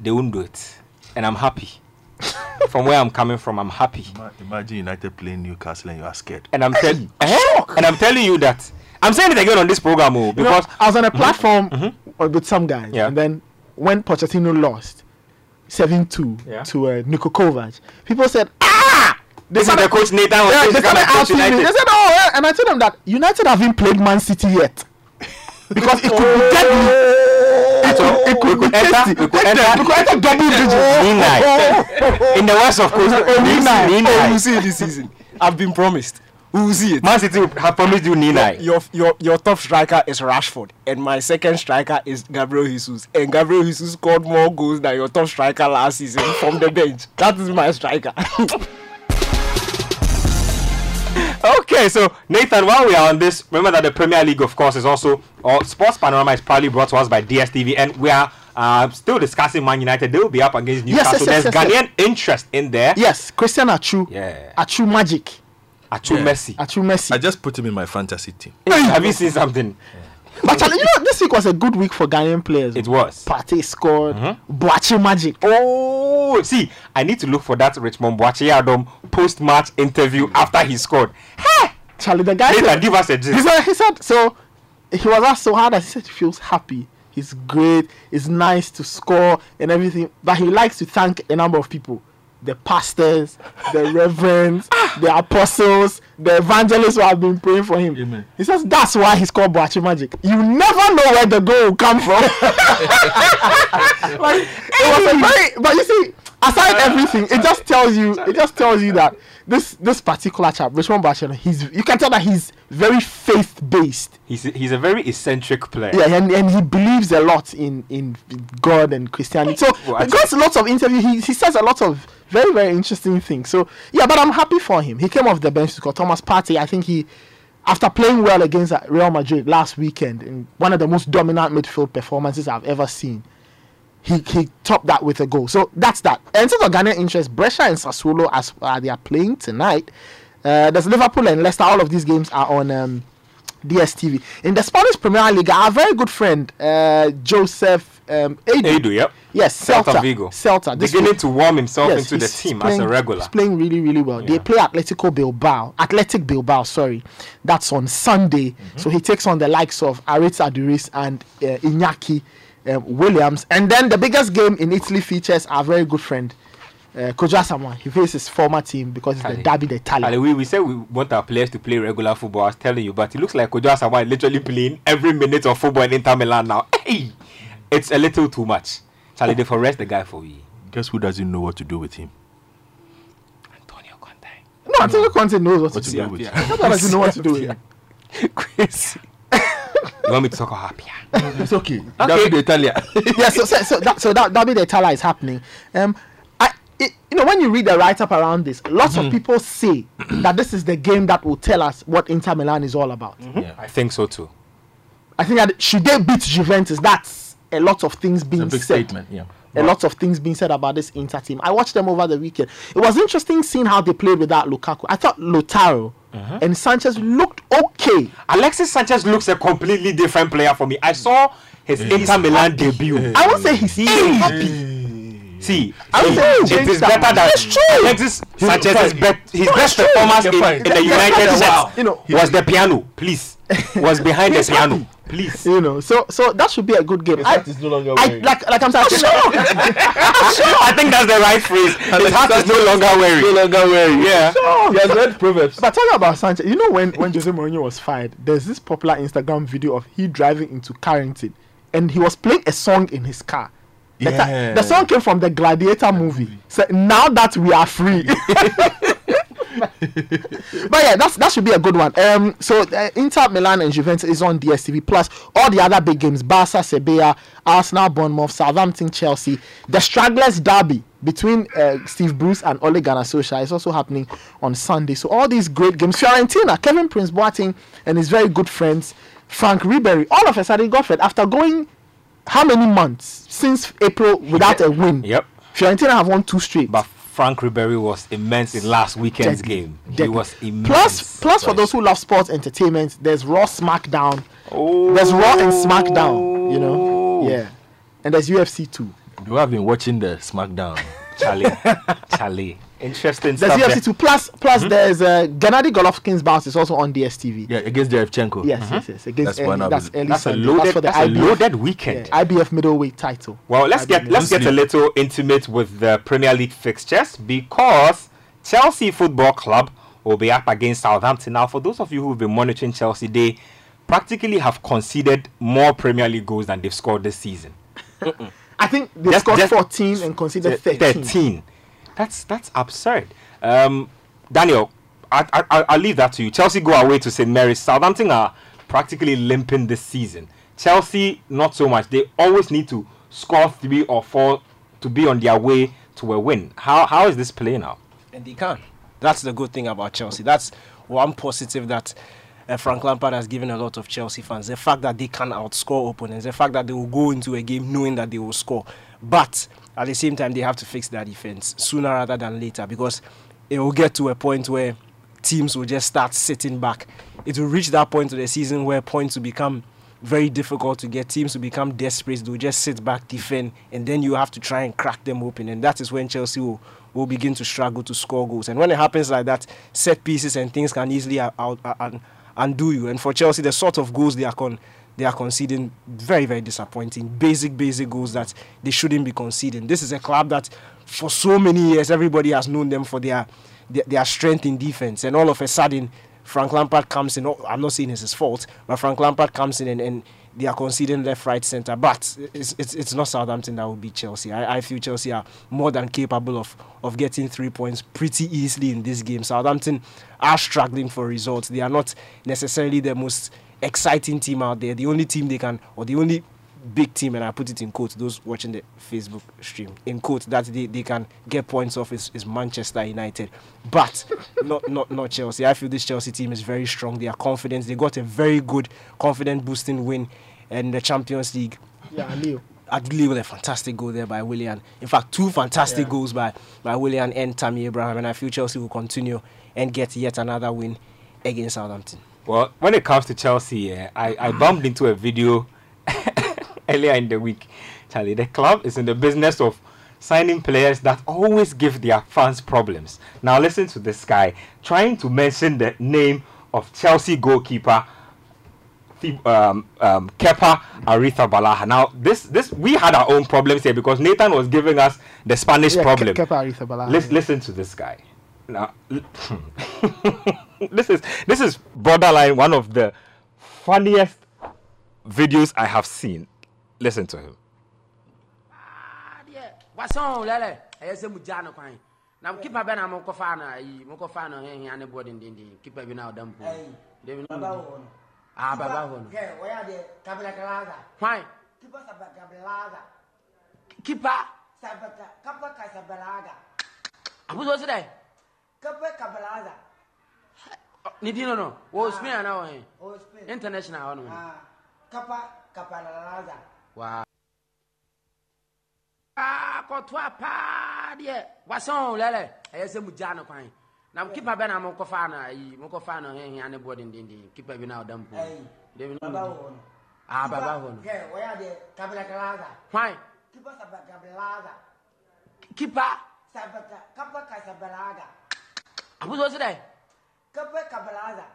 They won't do it, and I'm happy. [laughs] from where I'm coming from, I'm happy. Imagine United playing Newcastle and you are scared. And I'm telling, eh? and I'm telling you that I'm saying it again on this program, oh, You know, because I was on a mm-hmm. platform mm-hmm. Uh, with some guys, Yeah. and then when Pochettino lost seven two Yeah. to uh, Niko Kovac, people said, "Ah!" They This is the coach Nathan was Yeah, they started asking me. They said, "Oh," yeah," and I told them that United haven't played Man City yet [laughs] because it could be deadly. It could, it could enter- tasty. could enter- We could enter double digits. [laughs] In the west of course. Nine. Oh, you see it this season. I've been promised. We will see it. Man City have promised you Nina. Your, your your top striker is Rashford, and my second striker is Gabriel Jesus. And Gabriel Jesus scored more goals than your top striker last season from the bench. That is my striker. [laughs] Okay, so Nathan, while we are on this, remember that the Premier League, of course, is also or Sports Panorama is proudly brought to us by DSTV, and we are uh, still discussing Man United. They will be up against Yes, Newcastle. yes, yes, There's yes, Ghanaian interest in there. Yes, Christian Atsu. Yeah. Atsu Magic. Atsu Yeah. Messi. Atsu Messi. I just put him in my fantasy team. Have you seen something? But Charlie, you know, this week was a good week for Ghanaian players. It was. Partey scored. Mm-hmm. Boakye Magic. Oh, see, I need to look for that Richmond Boakye Yiadom post-match interview after he scored. Hey, Charlie, the guy Nathan, said, give us a he said, he said, so he was asked, so hard does he said he feels happy? He's great. It's nice to score and everything, but he likes to thank a number of people. The pastors, the reverends, the apostles, the evangelists who have been praying for him. Amen. He says that's why he's called Boakye Magic. You never know where the goal will come from. [laughs] like it was a very, but you see, aside uh, everything, it just tells you, it just tells you that this this particular chap, Richmond Boakye, he's you can tell that he's very faith based. He's he's a very eccentric player. Yeah, and, and he believes a lot in in God and Christianity. So Well, he got lots of interview. He he says a lot of very very interesting things. So yeah, but I'm happy for him. He came off the bench to score Thomas Partey. I think he. After playing well against Real Madrid last weekend, in one of the most dominant midfield performances I've ever seen, he, he topped that with a goal. So that's that. And in terms of Ghanaian interest, Brescia and Sassuolo, as uh, they are playing tonight, uh, there's Liverpool and Leicester. All of these games are on um, DSTV. In the Spanish Premier League, our very good friend uh, Joseph um, Aidoo. Aidoo, yep. Yes, Celta Celta. Vigo. Celta. This Beginning week- to warm himself Yes, into the team playing, as a regular. He's playing really, really well. They play Atletico Bilbao. Athletic Bilbao, sorry. That's on Sunday. Mm-hmm. So he takes on the likes of Aritz Aduriz and uh, Iñaki um, Williams. And then the biggest game in Italy features our very good friend, uh, Kojo Asamoah. He faces his former team because it's the Ali. Derby d'Italia. Ali, we, we said we want our players to play regular football. I was telling you, but it looks like Kojo Asamoah is literally playing every minute of football in Inter Milan now. [laughs] Hey, it's a little too much. Charlie, they for rest the guy for you. Guess who doesn't know what to do with him? No, No, Antonio Conte knows what, What to to do. do with Yeah. you. How does he know what to do with [laughs] him? Crazy. You want me to talk about Apia? [laughs] It's okay. Okay. David Italia. [laughs] yeah, so so, so that so that Derby d'Italia is happening. Um, I it, you know when you read the write up around this, lots Mm-hmm. of people say [clears throat] that this is the game that will tell us what Inter Milan is all about. I think so too. I think that should they beat Juventus, that's a lot of things being a big said. statement. Yeah. A lot of things being said about this Inter team. I watched them over the weekend. It was interesting seeing how they played without Lukaku. I thought Lautaro Uh-huh. and Sanchez looked okay. Alexis Sanchez looks a completely different player for me. I saw his Inter Milan debut. I won't say he's happy. See, I would it- say he it that. better than It's true. Alexis Sanchez is fine. bet his No, best it's true. performance in, in the United fine. shirt You know, was the piano. Please, [laughs] was behind the piano. happy. Please, You know, so so that should be a good game. I, heart is no longer I, weary. like like I'm saying, [laughs] sure. I think that's the right phrase. His heart is no longer weary. No longer weary. Yeah. Sure. He has read Proverbs. But talking about Sanchez, you know when when Jose Mourinho was fired, there's this popular Instagram video of he driving into Carrington, and he was playing a song in his car. The, ti- Yeah. the song came from the Gladiator movie. So now that we are free. [laughs] [laughs] [laughs] but yeah, that's that should be a good one. Um, so uh, Inter Milan and Juventus is on DSTV plus all the other big games: Barca, Sevilla, Arsenal, Bournemouth, Southampton, Chelsea. The stragglers derby between uh, Steve Bruce and Ole Gunnar Solskjaer is also happening on Sunday. So all these great games: Fiorentina, Kevin Prince Boateng and his very good friends Franck Ribery. All of a sudden got fed after going how many months since April without a win. Yep. Fiorentina have won two straight. But Franck Ribery was immense in last weekend's Deadly. game. He was immense. Plus, plus for those who love sports entertainment, there's Raw SmackDown. Oh. There's Raw and SmackDown. You know, yeah, and there's UFC too. You have been watching the SmackDown. Charlie, [laughs] Charlie, interesting There's stuff. UFC there. two. Plus, plus there's uh, Gennady Golovkin's bout is also on DSTV. Yeah, against Derevyanchenko. Yes, yes, yes. Against That's one early, of that's early That's a Sunday. loaded, for the that's a IBF, loaded weekend. yeah, IBF middleweight title. Well, let's IBF get let's get a little intimate with the Premier League fixtures because Chelsea Football Club will be up against Southampton. Now, for those of you who've been monitoring Chelsea, they practically have conceded more Premier League goals than they've scored this season. [laughs] I think they Just- scored just- 14 and conceded 13. 13. That's that's absurd. Um, Daniel, I, I, I'll leave that to you. Chelsea go away to St Mary's. Southampton are practically limping this season. Chelsea, not so much. They always need to score three or four to be on their way to a win. How how is this playing out? and they can. That's the good thing about Chelsea. That's one positive that uh, Frank Lampard has given a lot of Chelsea fans. The fact that they can outscore opponents, the fact that they will go into a game knowing that they will score. But at the same time, they have to fix their defense sooner rather than later because it will get to a point where teams will just start sitting back. It will reach that point of the season where points will become very difficult to get. Teams will become desperate. They'll just sit back, defend, and then you have to try and crack them open. And that is when Chelsea will, will begin to struggle to score goals. And when it happens like that, set pieces and things can easily out, out, un- undo you. And for Chelsea, the sort of goals they are con- they are conceding very very disappointing. Basic basic goals that they shouldn't be conceding. This is a club that for so many years everybody has known them for their their, their strength in defense, and all of a sudden Frank Lampard comes in. oh, I'm not saying it's his fault, but Frank Lampard comes in and, and they are conceding left, right, centre. But it's, it's, it's not Southampton that will beat Chelsea. I, I feel Chelsea are more than capable of, of getting three points pretty easily in this game. Southampton are struggling for results. They are not necessarily the most exciting team out there. The only team they can, or the only big team, and I put it in quotes, those watching the Facebook stream, in quotes, that they, they can get points off is, is Manchester United. But [laughs] not, not, not Chelsea. I feel this Chelsea team is very strong. They are confident. They got a very good, confident boosting win in the Champions League. Yeah, Leo. Adli with a fantastic goal there by Willian. In fact, two fantastic goals by, by Willian and Tammy Abraham. And I feel Chelsea will continue and get yet another win against Southampton. Well, when it comes to Chelsea, eh, I, I bumped into a video [laughs] earlier in the week. Charlie, the club is in the business of signing players that always give their fans problems. Now, listen to this guy trying to mention the name of Chelsea goalkeeper um, um, Kepa Aretha Balaha. Now, this this we had our own problems here because Nathan was giving us the Spanish Yeah, problem. Ke- Kepa Arrizabalaga, Lis- yeah. Listen to this guy. Now, [laughs] [laughs] [laughs] this is this is borderline one of the funniest videos I have seen. Listen to him. wasɔn lɛlɛ ɛyɛ sɛ mu gya no kwan na kipa bɛ na mokɔfa no ayi mokɔfa no hɛhia ne boɔ dendenden kipa bi na ɔda mpo Ayi. David Baba Nunes. Ah, baba abuso si dɛ Kapa Kablaza. Ne din no wɔ spain ana wɔ hɛ O Spain. international hɔ no Ah, Kapa Kapalaza. Wow. akɔtoa paa deɛ wasɛn lɛlɛ ɛyɛ sɛ mu gyaa no kwan. Na kipa bɛ na mokɔfa no ayi mokɔfa no hɛhia ne boɔ dendenden kipa bi na ɔda mpo Baba hɔ no. Hwan Kipa abuso si dɛ Kapa Kablaza.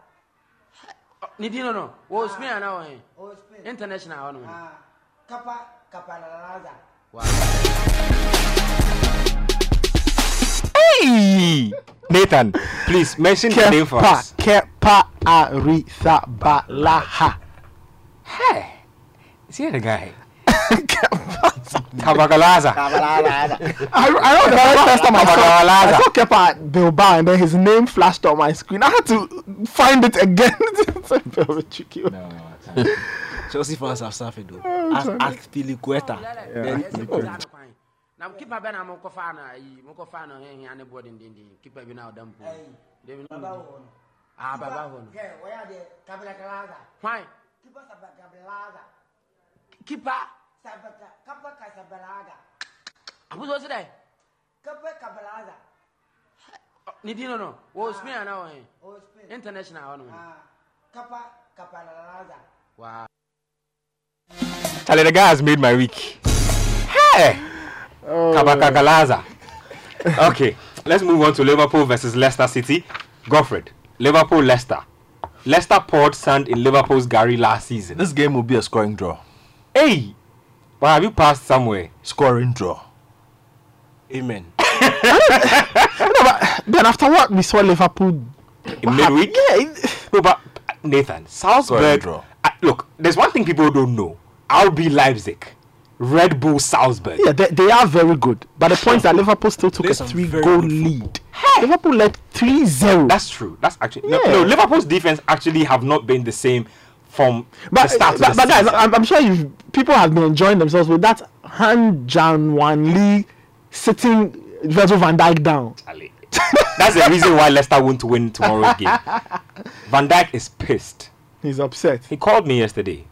ne din no no wɔ spain ana wɔ hɛ O Spain. international hɔ no Ah, Kapa Kapalaza. Hey! Nathan, please mention the name for Kepa us. Kepa Arrizabalaha. Hey, is he the guy? [laughs] [laughs] Kabagalaza. I, I know the very first time I saw, I saw Kepa at Bilbao and then his name flashed on my screen. I had to find it again. [laughs] it's a bit of a tricky one. Chelsea fans have suffered though. Oh, As sorry. Azpilicueta. Then ɛyɛ sɛ mu gyaa no kwan na kipa bɛ na mokɔfa no ayi mokɔfa no hɛhia ne boɔ kipa bi na ɔda mpo Ayi. David Baba Nunes. wo no. Ah, baba hɔ no Hwɛ, wɔyɛ adeɛ Kabla Kalaza. hwan Kipa Saba Kablaza. kipa Sabata Kapa Kasabalaga. abuso si dɛ Kapa Kablaza. ne din no no wɔ spain ana wɔ hɛ international hɔ no Ah, Kapa Kapalaza. Wow. Charlie, the guy has made my week. Hey! Kabakagalaza. Okay, let's move on to Liverpool versus Leicester City. Godfred, Liverpool Leicester. Leicester poured sand in Liverpool's Gary last season. This game will be a scoring draw. Hey! But have you passed somewhere? Scoring draw. Amen. [laughs] no, but then after what we saw Liverpool In midweek? Yeah. No, but Nathan, Salzburg. draw. Uh, look, there's one thing people don't know. RB Leipzig, Red Bull Salzburg. Yeah, they, they are very good. But the point is that [laughs] Liverpool still took a There's some three-goal good lead. Liverpool led 3 0. That's true. That's actually no, Yeah. no. Liverpool's defense actually have not been the same from But, the start. but, but guys. I'm, I'm sure you people have been enjoying themselves with that Han Jan Wan Lee sitting Virgil van Dijk down. Charlie. That's the reason why Leicester won't win tomorrow's game. Van Dijk is pissed. He's upset. He called me yesterday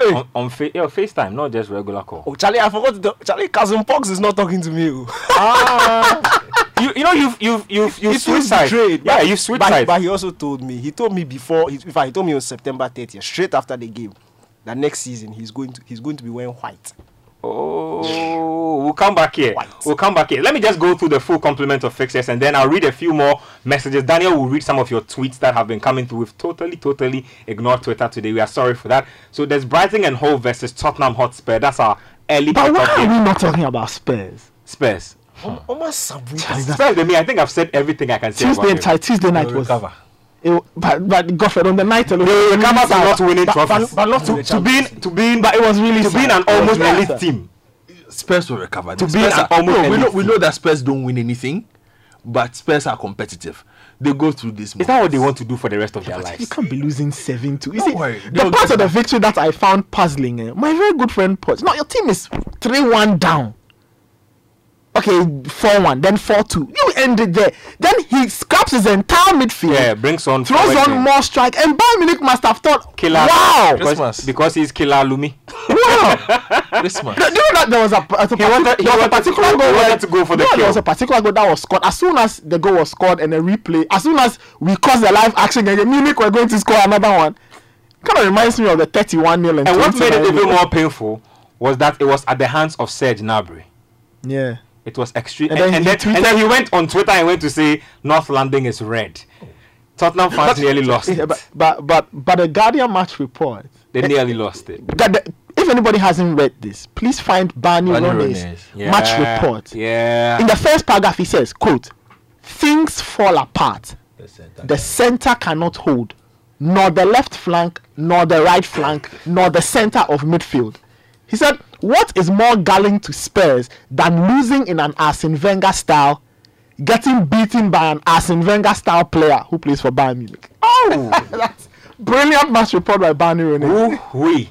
on, on fa- yeah, FaceTime, not just regular call. Oh, Charlie, I forgot to tell- Charlie, cousin Pox is not talking to me. oh. Ah. [laughs] you, you know you've you've you've you switched betrayed. Yeah, you switched but. But he also told me. He told me before. He, in fact, he told me on September 30th, straight after the game, that next season he's going to he's going to be wearing white. Oh, we'll come back here. We'll come back here. Let me just go through the full complement of fixtures and then I'll read a few more messages. Daniel will read some of your tweets that have been coming through. We've totally, totally ignored Twitter today. We are sorry for that. So there's Brighton and Hove versus Tottenham Hotspur. That's our early But why are we not talking about Spurs? Spurs. Almost Sabu. Spurs, to me, I think I've said everything I can say. Tuesday, about them. Tuesday night was. recover. It, but but Godfred on the night alone. They will recover from not winning but, trophies. But, but not to, to, to being to being But it was really to being an almost elite sad. team. Spurs will recover. To be Spurs an are- almost no, we elite know we know that Spurs don't win anything, but Spurs are competitive. They go through this. Is that what they want to do for the rest of their lives? You can't be losing seven two. You Don't see, worry, the they'll part of the victory that I found puzzling. Eh, my very good friend Potts. Now your team is three one down. Okay, four one, then four two. You ended there. Then he scraps his entire midfield. Yeah, brings on throws on men. more strike, and Bayern Munich must have thought, Killer. wow, Because, because he's Killer Lumi. [laughs] wow. [laughs] Christmas. Do you know that there was a, a, a, He wanted- he there was a wanted to particular go- goal he wanted to go for the No, There was a particular goal that was scored. As soon as the goal was scored and a replay, as soon as we caused the live action again, Munich were going to score another one. Kind of reminds me of the 31 nil and, And what made it even more painful was that it was at the hands of Serge Gnabry. Yeah. It was extreme. And And, then and, he then, tweeted- and then he went on Twitter and went to say North London is red. Tottenham fans nearly lost Yeah, it. but, but but but the Guardian match report. They eh, nearly lost it. That the, if anybody hasn't read this, please find Barney Barney Ronay's Ronay's. match Yeah, report. Yeah. In the first paragraph, he says, "quote Things fall apart. The center cannot hold, nor the left flank, nor the right flank, nor the center of midfield." He said, "What is more galling to Spurs than losing in an Arsene Wenger style, getting beaten by an Arsene Wenger style player who plays for Bayern Munich. Oh, [laughs] that's brilliant match report by Barney Ronay. Ooh, we.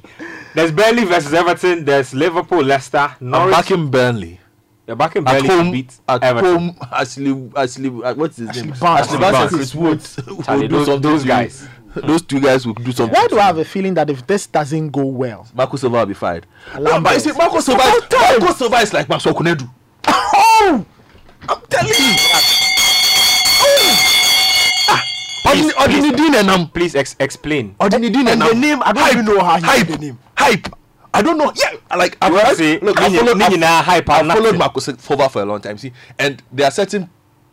There's Burnley versus Everton. There's Liverpool, Leicester, I'm Norwich. back in Burnley. You're back in At Burnley to home, beat at Everton. home, Ashley, Ashley, uh, what's his name? Barnes. Ashley Ashley Barnes and Barnes. Chris Woods will Charlie, do those- something those to guys. [laughs] Those two guys will do something. Why do I have a feeling that if this doesn't go well, Marco Silva will be fired. Alarm No, but you see, bells. Marco Silva, is, Marco Silva is like Maxwell Konadu. oh, I'm telling you. Odini Odini Dean and um, Please ex- explain. Odini Dean and And the name, I don't hype, even know how he hype, the name. hype. I don't know. Yeah, like I've You want to I've- say, look, I've Nini- followed, I've- hype I've followed nothing? Marco Silva for a long time. See, and there are certain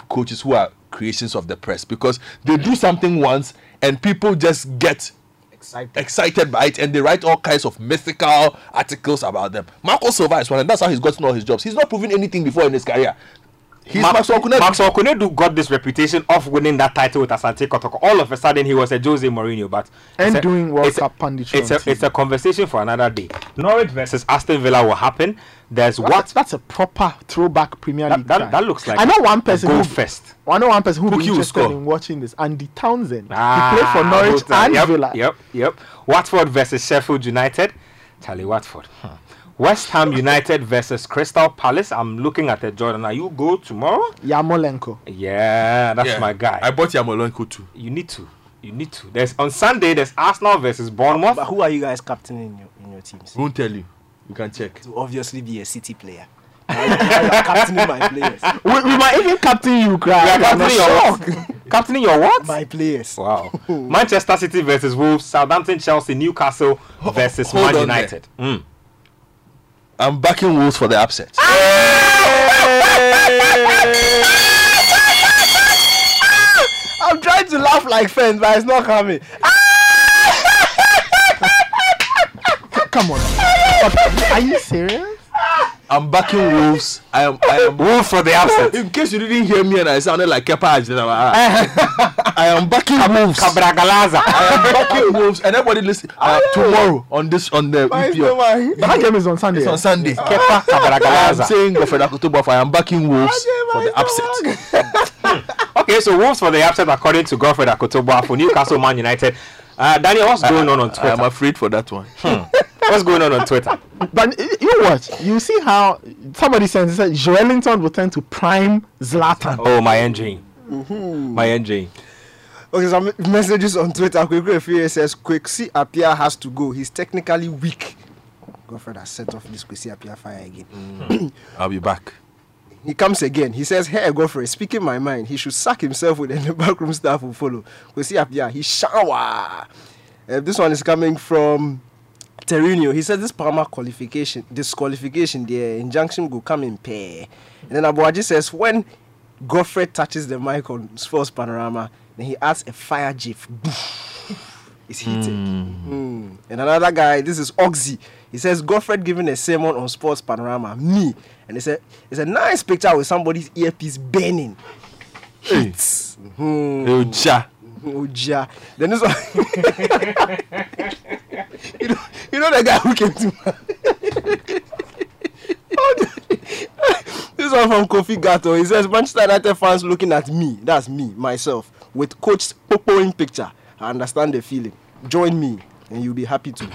coaches who are creations of the press because they do something once and people just get Excited. excited by it and they write all kinds of mythical articles about them. Marco Silva is one, and that's how he's gotten all his jobs. He's not proven anything before in his career. He's Ma- Maxwell Konadu. Maxwell Konadu got this reputation of winning that title with Asante Kotoko. All of a sudden, he was a Jose Mourinho, but and it's a- doing World it's a- Cup punditry. It's a it's a conversation for another day. Norwich versus Aston Villa will happen. There's TV. what That's, that's a proper throwback Premier that, League. that, side. that looks like. I know one person goal who fest. I know one person who Who be will interested score? in watching this. Andy Townsend. Ah, he played for Norwich both, and yep, Villa. Yep, yep. Watford versus Sheffield United. Charlie Watford. Hmm. West Ham United versus Crystal Palace. I'm looking at it, Jordan. Are you go tomorrow? Yarmolenko. Yeah, that's Yeah, my guy. I bought Yarmolenko too. you need to. You need to. There's on Sunday. There's Arsenal versus Bournemouth. But who are you guys captaining in your, in your teams? Won't tell you. You can check. To obviously be a City player. Now you- now you're captaining my players. We, we might even captain you, You cry. are captaining your what? [laughs] captaining your what? My players. Wow. [laughs] Manchester City versus Wolves. Southampton, Chelsea, Newcastle versus hold Man United. Mm. I'm backing Wolves for the upset. [laughs] I'm trying to laugh like fans, but it's not coming. Come on. Are you serious? I'm backing Wolves. I am. I am. Wolves for the upset. In case you didn't hear me and I sounded like Kepa Ajinama, [laughs] I am backing Wolves. Cabragalaza. I am backing Wolves, and everybody listen uh, tomorrow on this on the Why is EPL. no man- That game is on Sunday. It's on Sunday. Kepa I am saying Godfrey Akoto Boafo, I am backing Wolves for the upset. [laughs] Okay, so Wolves for the upset according to Godfred Akoto Boafo for Newcastle Man United. Uh, Daniel, what's going on on Twitter? I am Twitter? afraid for that one. What's going on on Twitter? But you watch. You see how somebody says said Joelinton will turn to prime Zlatan. Oh, my engine. My engine. Okay, some messages on Twitter. Quick, quick, few says Kwesi Appiah has to go. He's technically weak. Godfred has set off this Kwesi Appiah fire again. I'll be back. He comes again. He says, Hey, Godfrey, speaking my mind, he should sack himself with the [laughs] backroom staff will follow. Kwesi Appiah, he shower. Uh, this one is coming from Terunio. He says this Parma qualification, disqualification, the injunction will come in pair. And then Abuaji says, when Godfrey touches the mic on Sports Panorama, then he adds a fire gif. It's heated. Mm. And another guy, this is Oxy. He says Godfred giving a sermon on Sports Panorama. Me. And he said, it's a nice picture with somebody's earpiece burning. Hits. Mm. Oja. Then this one. [laughs] you, know, you know the guy who came to [laughs] This one from Kofi Gato. He says Manchester United fans looking at me, that's me, myself, with coach popoing picture. I understand the feeling. Join me and you'll be happy too.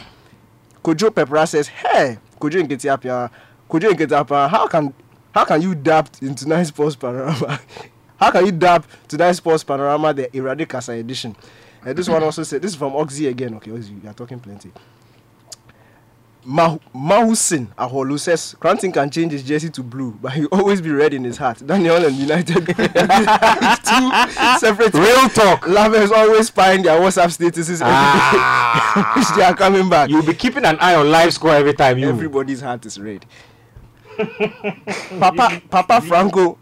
Kojo Pepra says, Hey, Kojo Nketiapia, Kojo Nketiapia, how can how can you dab into Nice Sports Panorama? [laughs] how can you dab to Nice Sports Panorama the Eradicasa edition? Uh, this one also said, this is from Oxy again. Okay, Oxy, you are talking plenty. Mah- Mahusin Aholu says Cranton can change his jersey to blue, but he'll always be red in his heart. Daniel and United [laughs] two separate Real talk. Lovers always spying their WhatsApp statuses every day. [laughs] Which they are coming back. You'll be keeping an eye on live score every time you. Everybody's heart is red. [laughs] Papa Papa Franco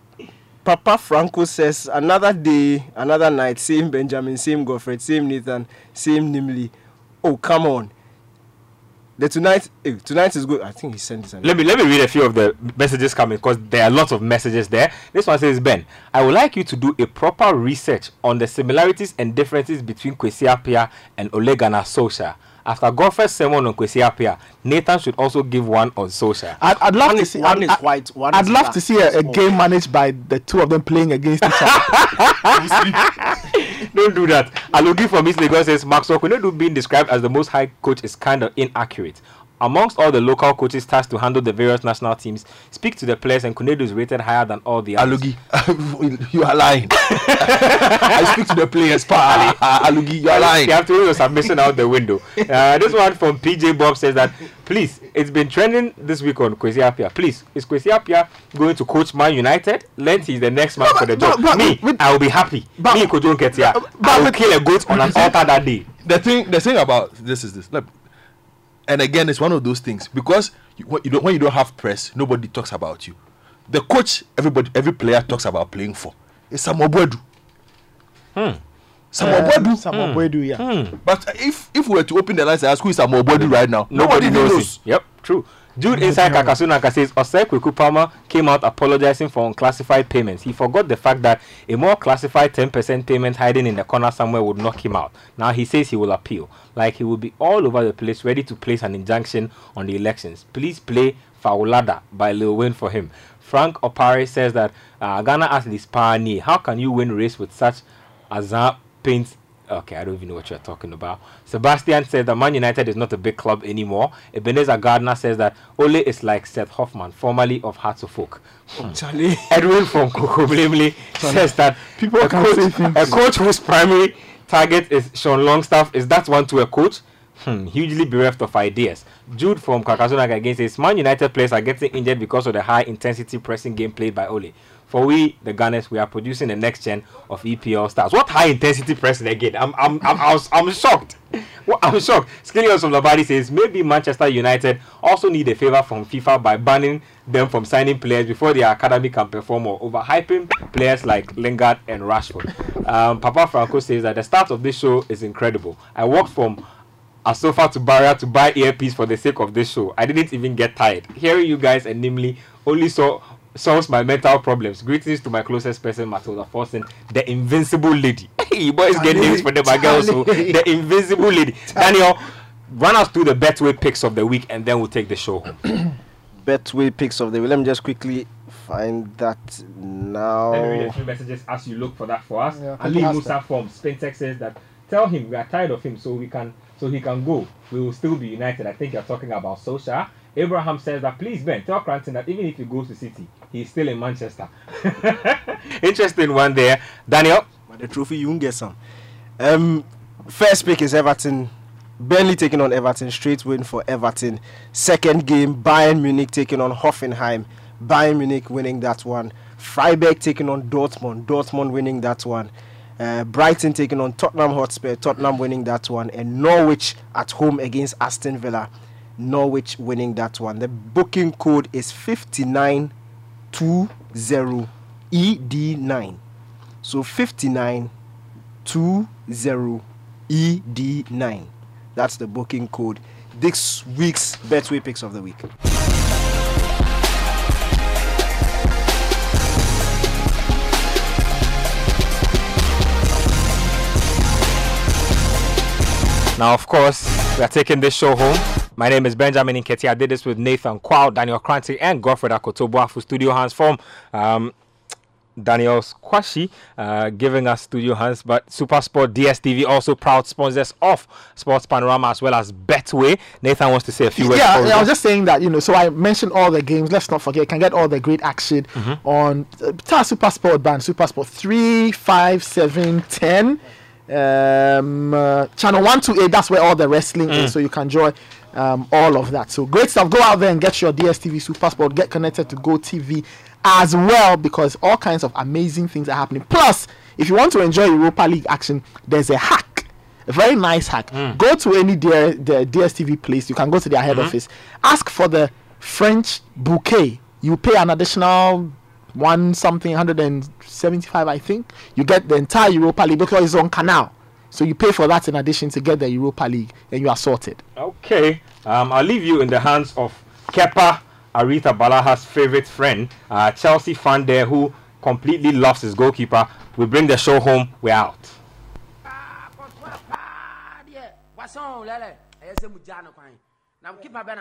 Papa Franco says another day, another night, same Benjamin, same Godfred, same Nathan, same Nimli. Oh come on. the tonight eh, tonight is good. I think he sent this. Let me let me read a few of the messages coming because there are lots of messages there. This one says, Ben, I would like you to do a proper research on the similarities and differences between Kwesi Appiah and Ole Gunnar Solskjaer. After Godfrey's sermon on Kwesi Appiah, Nathan should also give one on Solskjaer. I'd, I'd love One to see. one I'd, is I'd- white, one I'd is love black. to see a, a game managed by the two of them playing against each other. [laughs] Don't do that. Alugi from East Legon says Maxwell Konadu being described as the most high coach is kind of inaccurate. Amongst all the local coaches tasked to handle the various national teams, speak to the players and Konadu is rated higher than all the others. Alugi, [laughs] you are lying. [laughs] I speak to the players, pa. [laughs] Alugi, you are lying. You have to throw your submission out the window. Uh, this one from PJ Bob says that, please, it's been trending this week on Kwesi Appiah. Please, is Kwesi Appiah going to coach Man United? Lent he's the next man for the job. but- Me, I will be happy. Me, Kojo Nketia, I will kill a goat on an altar that day. The thing, the thing about this is this. Look, and again, it's one of those things because you, when you don't when you don't have press, nobody talks about you. The coach, everybody, every player talks about playing for. It's Samuel Boadu. Hmm. Samuel Um, Boadu. Samuel Boadu, yeah. But if if we were to open the lines and ask who is Samuel Boadu right now, Nobody, knows, knows. Yep, true. Jude inside Kakasunaka says Osei Kweku Palmer came out apologizing for unclassified payments. He forgot the fact that a more classified 10% payment hiding in the corner somewhere would knock him out. Now he says he will appeal. Like he will be all over the place ready to place an injunction on the elections. Please play Faulada by Lil Wayne for him. Frank Opare says that uh, Ghana asked Lispani, how can you win race with such Azar paint Okay, I don't even know what you're talking about. Sebastian says that Man United is not a big club anymore. Ebenezer Gardner says that Ole is like Seth Hoffman, formerly of Hearts of Oak. Charlie. [laughs] Edwin from Coco says that People a coach, a coach whose primary target is Sean Longstaff is that one to a coach? Hmm, hugely bereft of ideas. Jude from Kakazunaga again says Man United players are getting injured because of the high intensity pressing game played by Ole. For we, the Gunners, we are producing the next gen of EPL stars. What high intensity pressing again? I'm, I'm, I'm, I was, I'm shocked. [laughs] I'm shocked. Skillios from Labadi says maybe Manchester United also need a favor from FIFA by banning them from signing players before their academy can perform or overhyping players like Lingard and Rashford. Um, Papa Franco says that the start of this show is incredible. I walked from a sofa to Barra to buy earpiece for the sake of this show. I didn't even get tired. Hearing you guys and namely only saw solves my mental problems. Greetings to my closest person, Matilda Forsen, the invincible lady. [laughs] Hey, boys get names for them, my girls. Oh. So the invincible lady. [laughs] Daniel, run us through the Betway picks of the week, and then we'll take the show home. [clears throat] Betway picks of the week. Let me just quickly find that now. Let me read a few messages as you look for that for us. Yeah, Ali fantastic. Musa from Spintex says that tell him we are tired of him so we can so he can go. We will still be united. I think you're talking about Sosha. Abraham says that please Ben tell Cranton that even if he goes to City, he's still in Manchester. [laughs] Interesting one there. Daniel. But the trophy you won't get some. Um, first pick is Everton. Burnley taking on Everton, straight win for Everton. Second game, Bayern Munich taking on Hoffenheim. Bayern Munich winning that one. Freiburg taking on Dortmund. Dortmund winning that one. Uh, Brighton taking on Tottenham Hotspur. Tottenham winning that one. And Norwich at home against Aston Villa. Norwich winning that one. The booking code is 5920 ED9. So 5920 ED9. That's the booking code. This week's Betway picks of the week. Now, of course, we are taking this show home. My name is Benjamin Nketi. I did this with Nathan Quao, Daniel Kranti, and Godfred Akoto Boafo for Studio Hands from um, Daniel Kwashi uh, giving us Studio Hands. But Supersport DSTV also proud sponsors of Sports Panorama as well as Betway. Nathan wants to say a few words. yeah, yeah, I was just saying that you know. So I mentioned all the games. Let's not forget, you can get all the great action Mhm. on uh, Tar Super Sport band, Super Sport three, five, seven, ten, um, uh, channel 128. That's where all the wrestling Mm. is. So you can enjoy um, all of that. So great stuff. Go out there and get your DSTV Super Sport. Get connected to Go TV as well because all kinds of amazing things are happening. Plus, if you want to enjoy Europa League action, there's a hack a very nice hack. Go to any D- the DSTV place. You can go to their head Mhm. office. Ask for the French bouquet. You pay an additional one something, 175, I think. You get the entire Europa League because it's on Canal. So you pay for that in addition to get the Europa League, and you are sorted. Okay, um, I'll leave you in the hands of Kepa Arita Balaha's favorite friend, uh, Chelsea fan there who completely loves his goalkeeper. We bring the show home. We're out. adeɛ wasɔn lɛlɛ ɛyɛ sɛ mu gya no kwan na kipa bɛ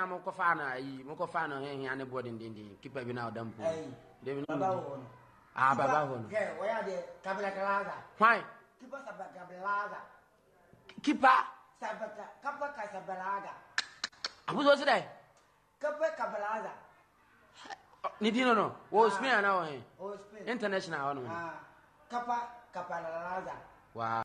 David Baba wɔ hɔ no. ah baba hɔ no Hwɛ, wɔyɛ adeɛ kabelakalaza. hwan Kipa sabakabelaza. kipa Sabaka kapa kasabelaga. abuso si dɛ Kapa kabelaza. ne din no no wɔ spain ana wɔ Oh, Spain. hɛ international kapa kapalalaza. wa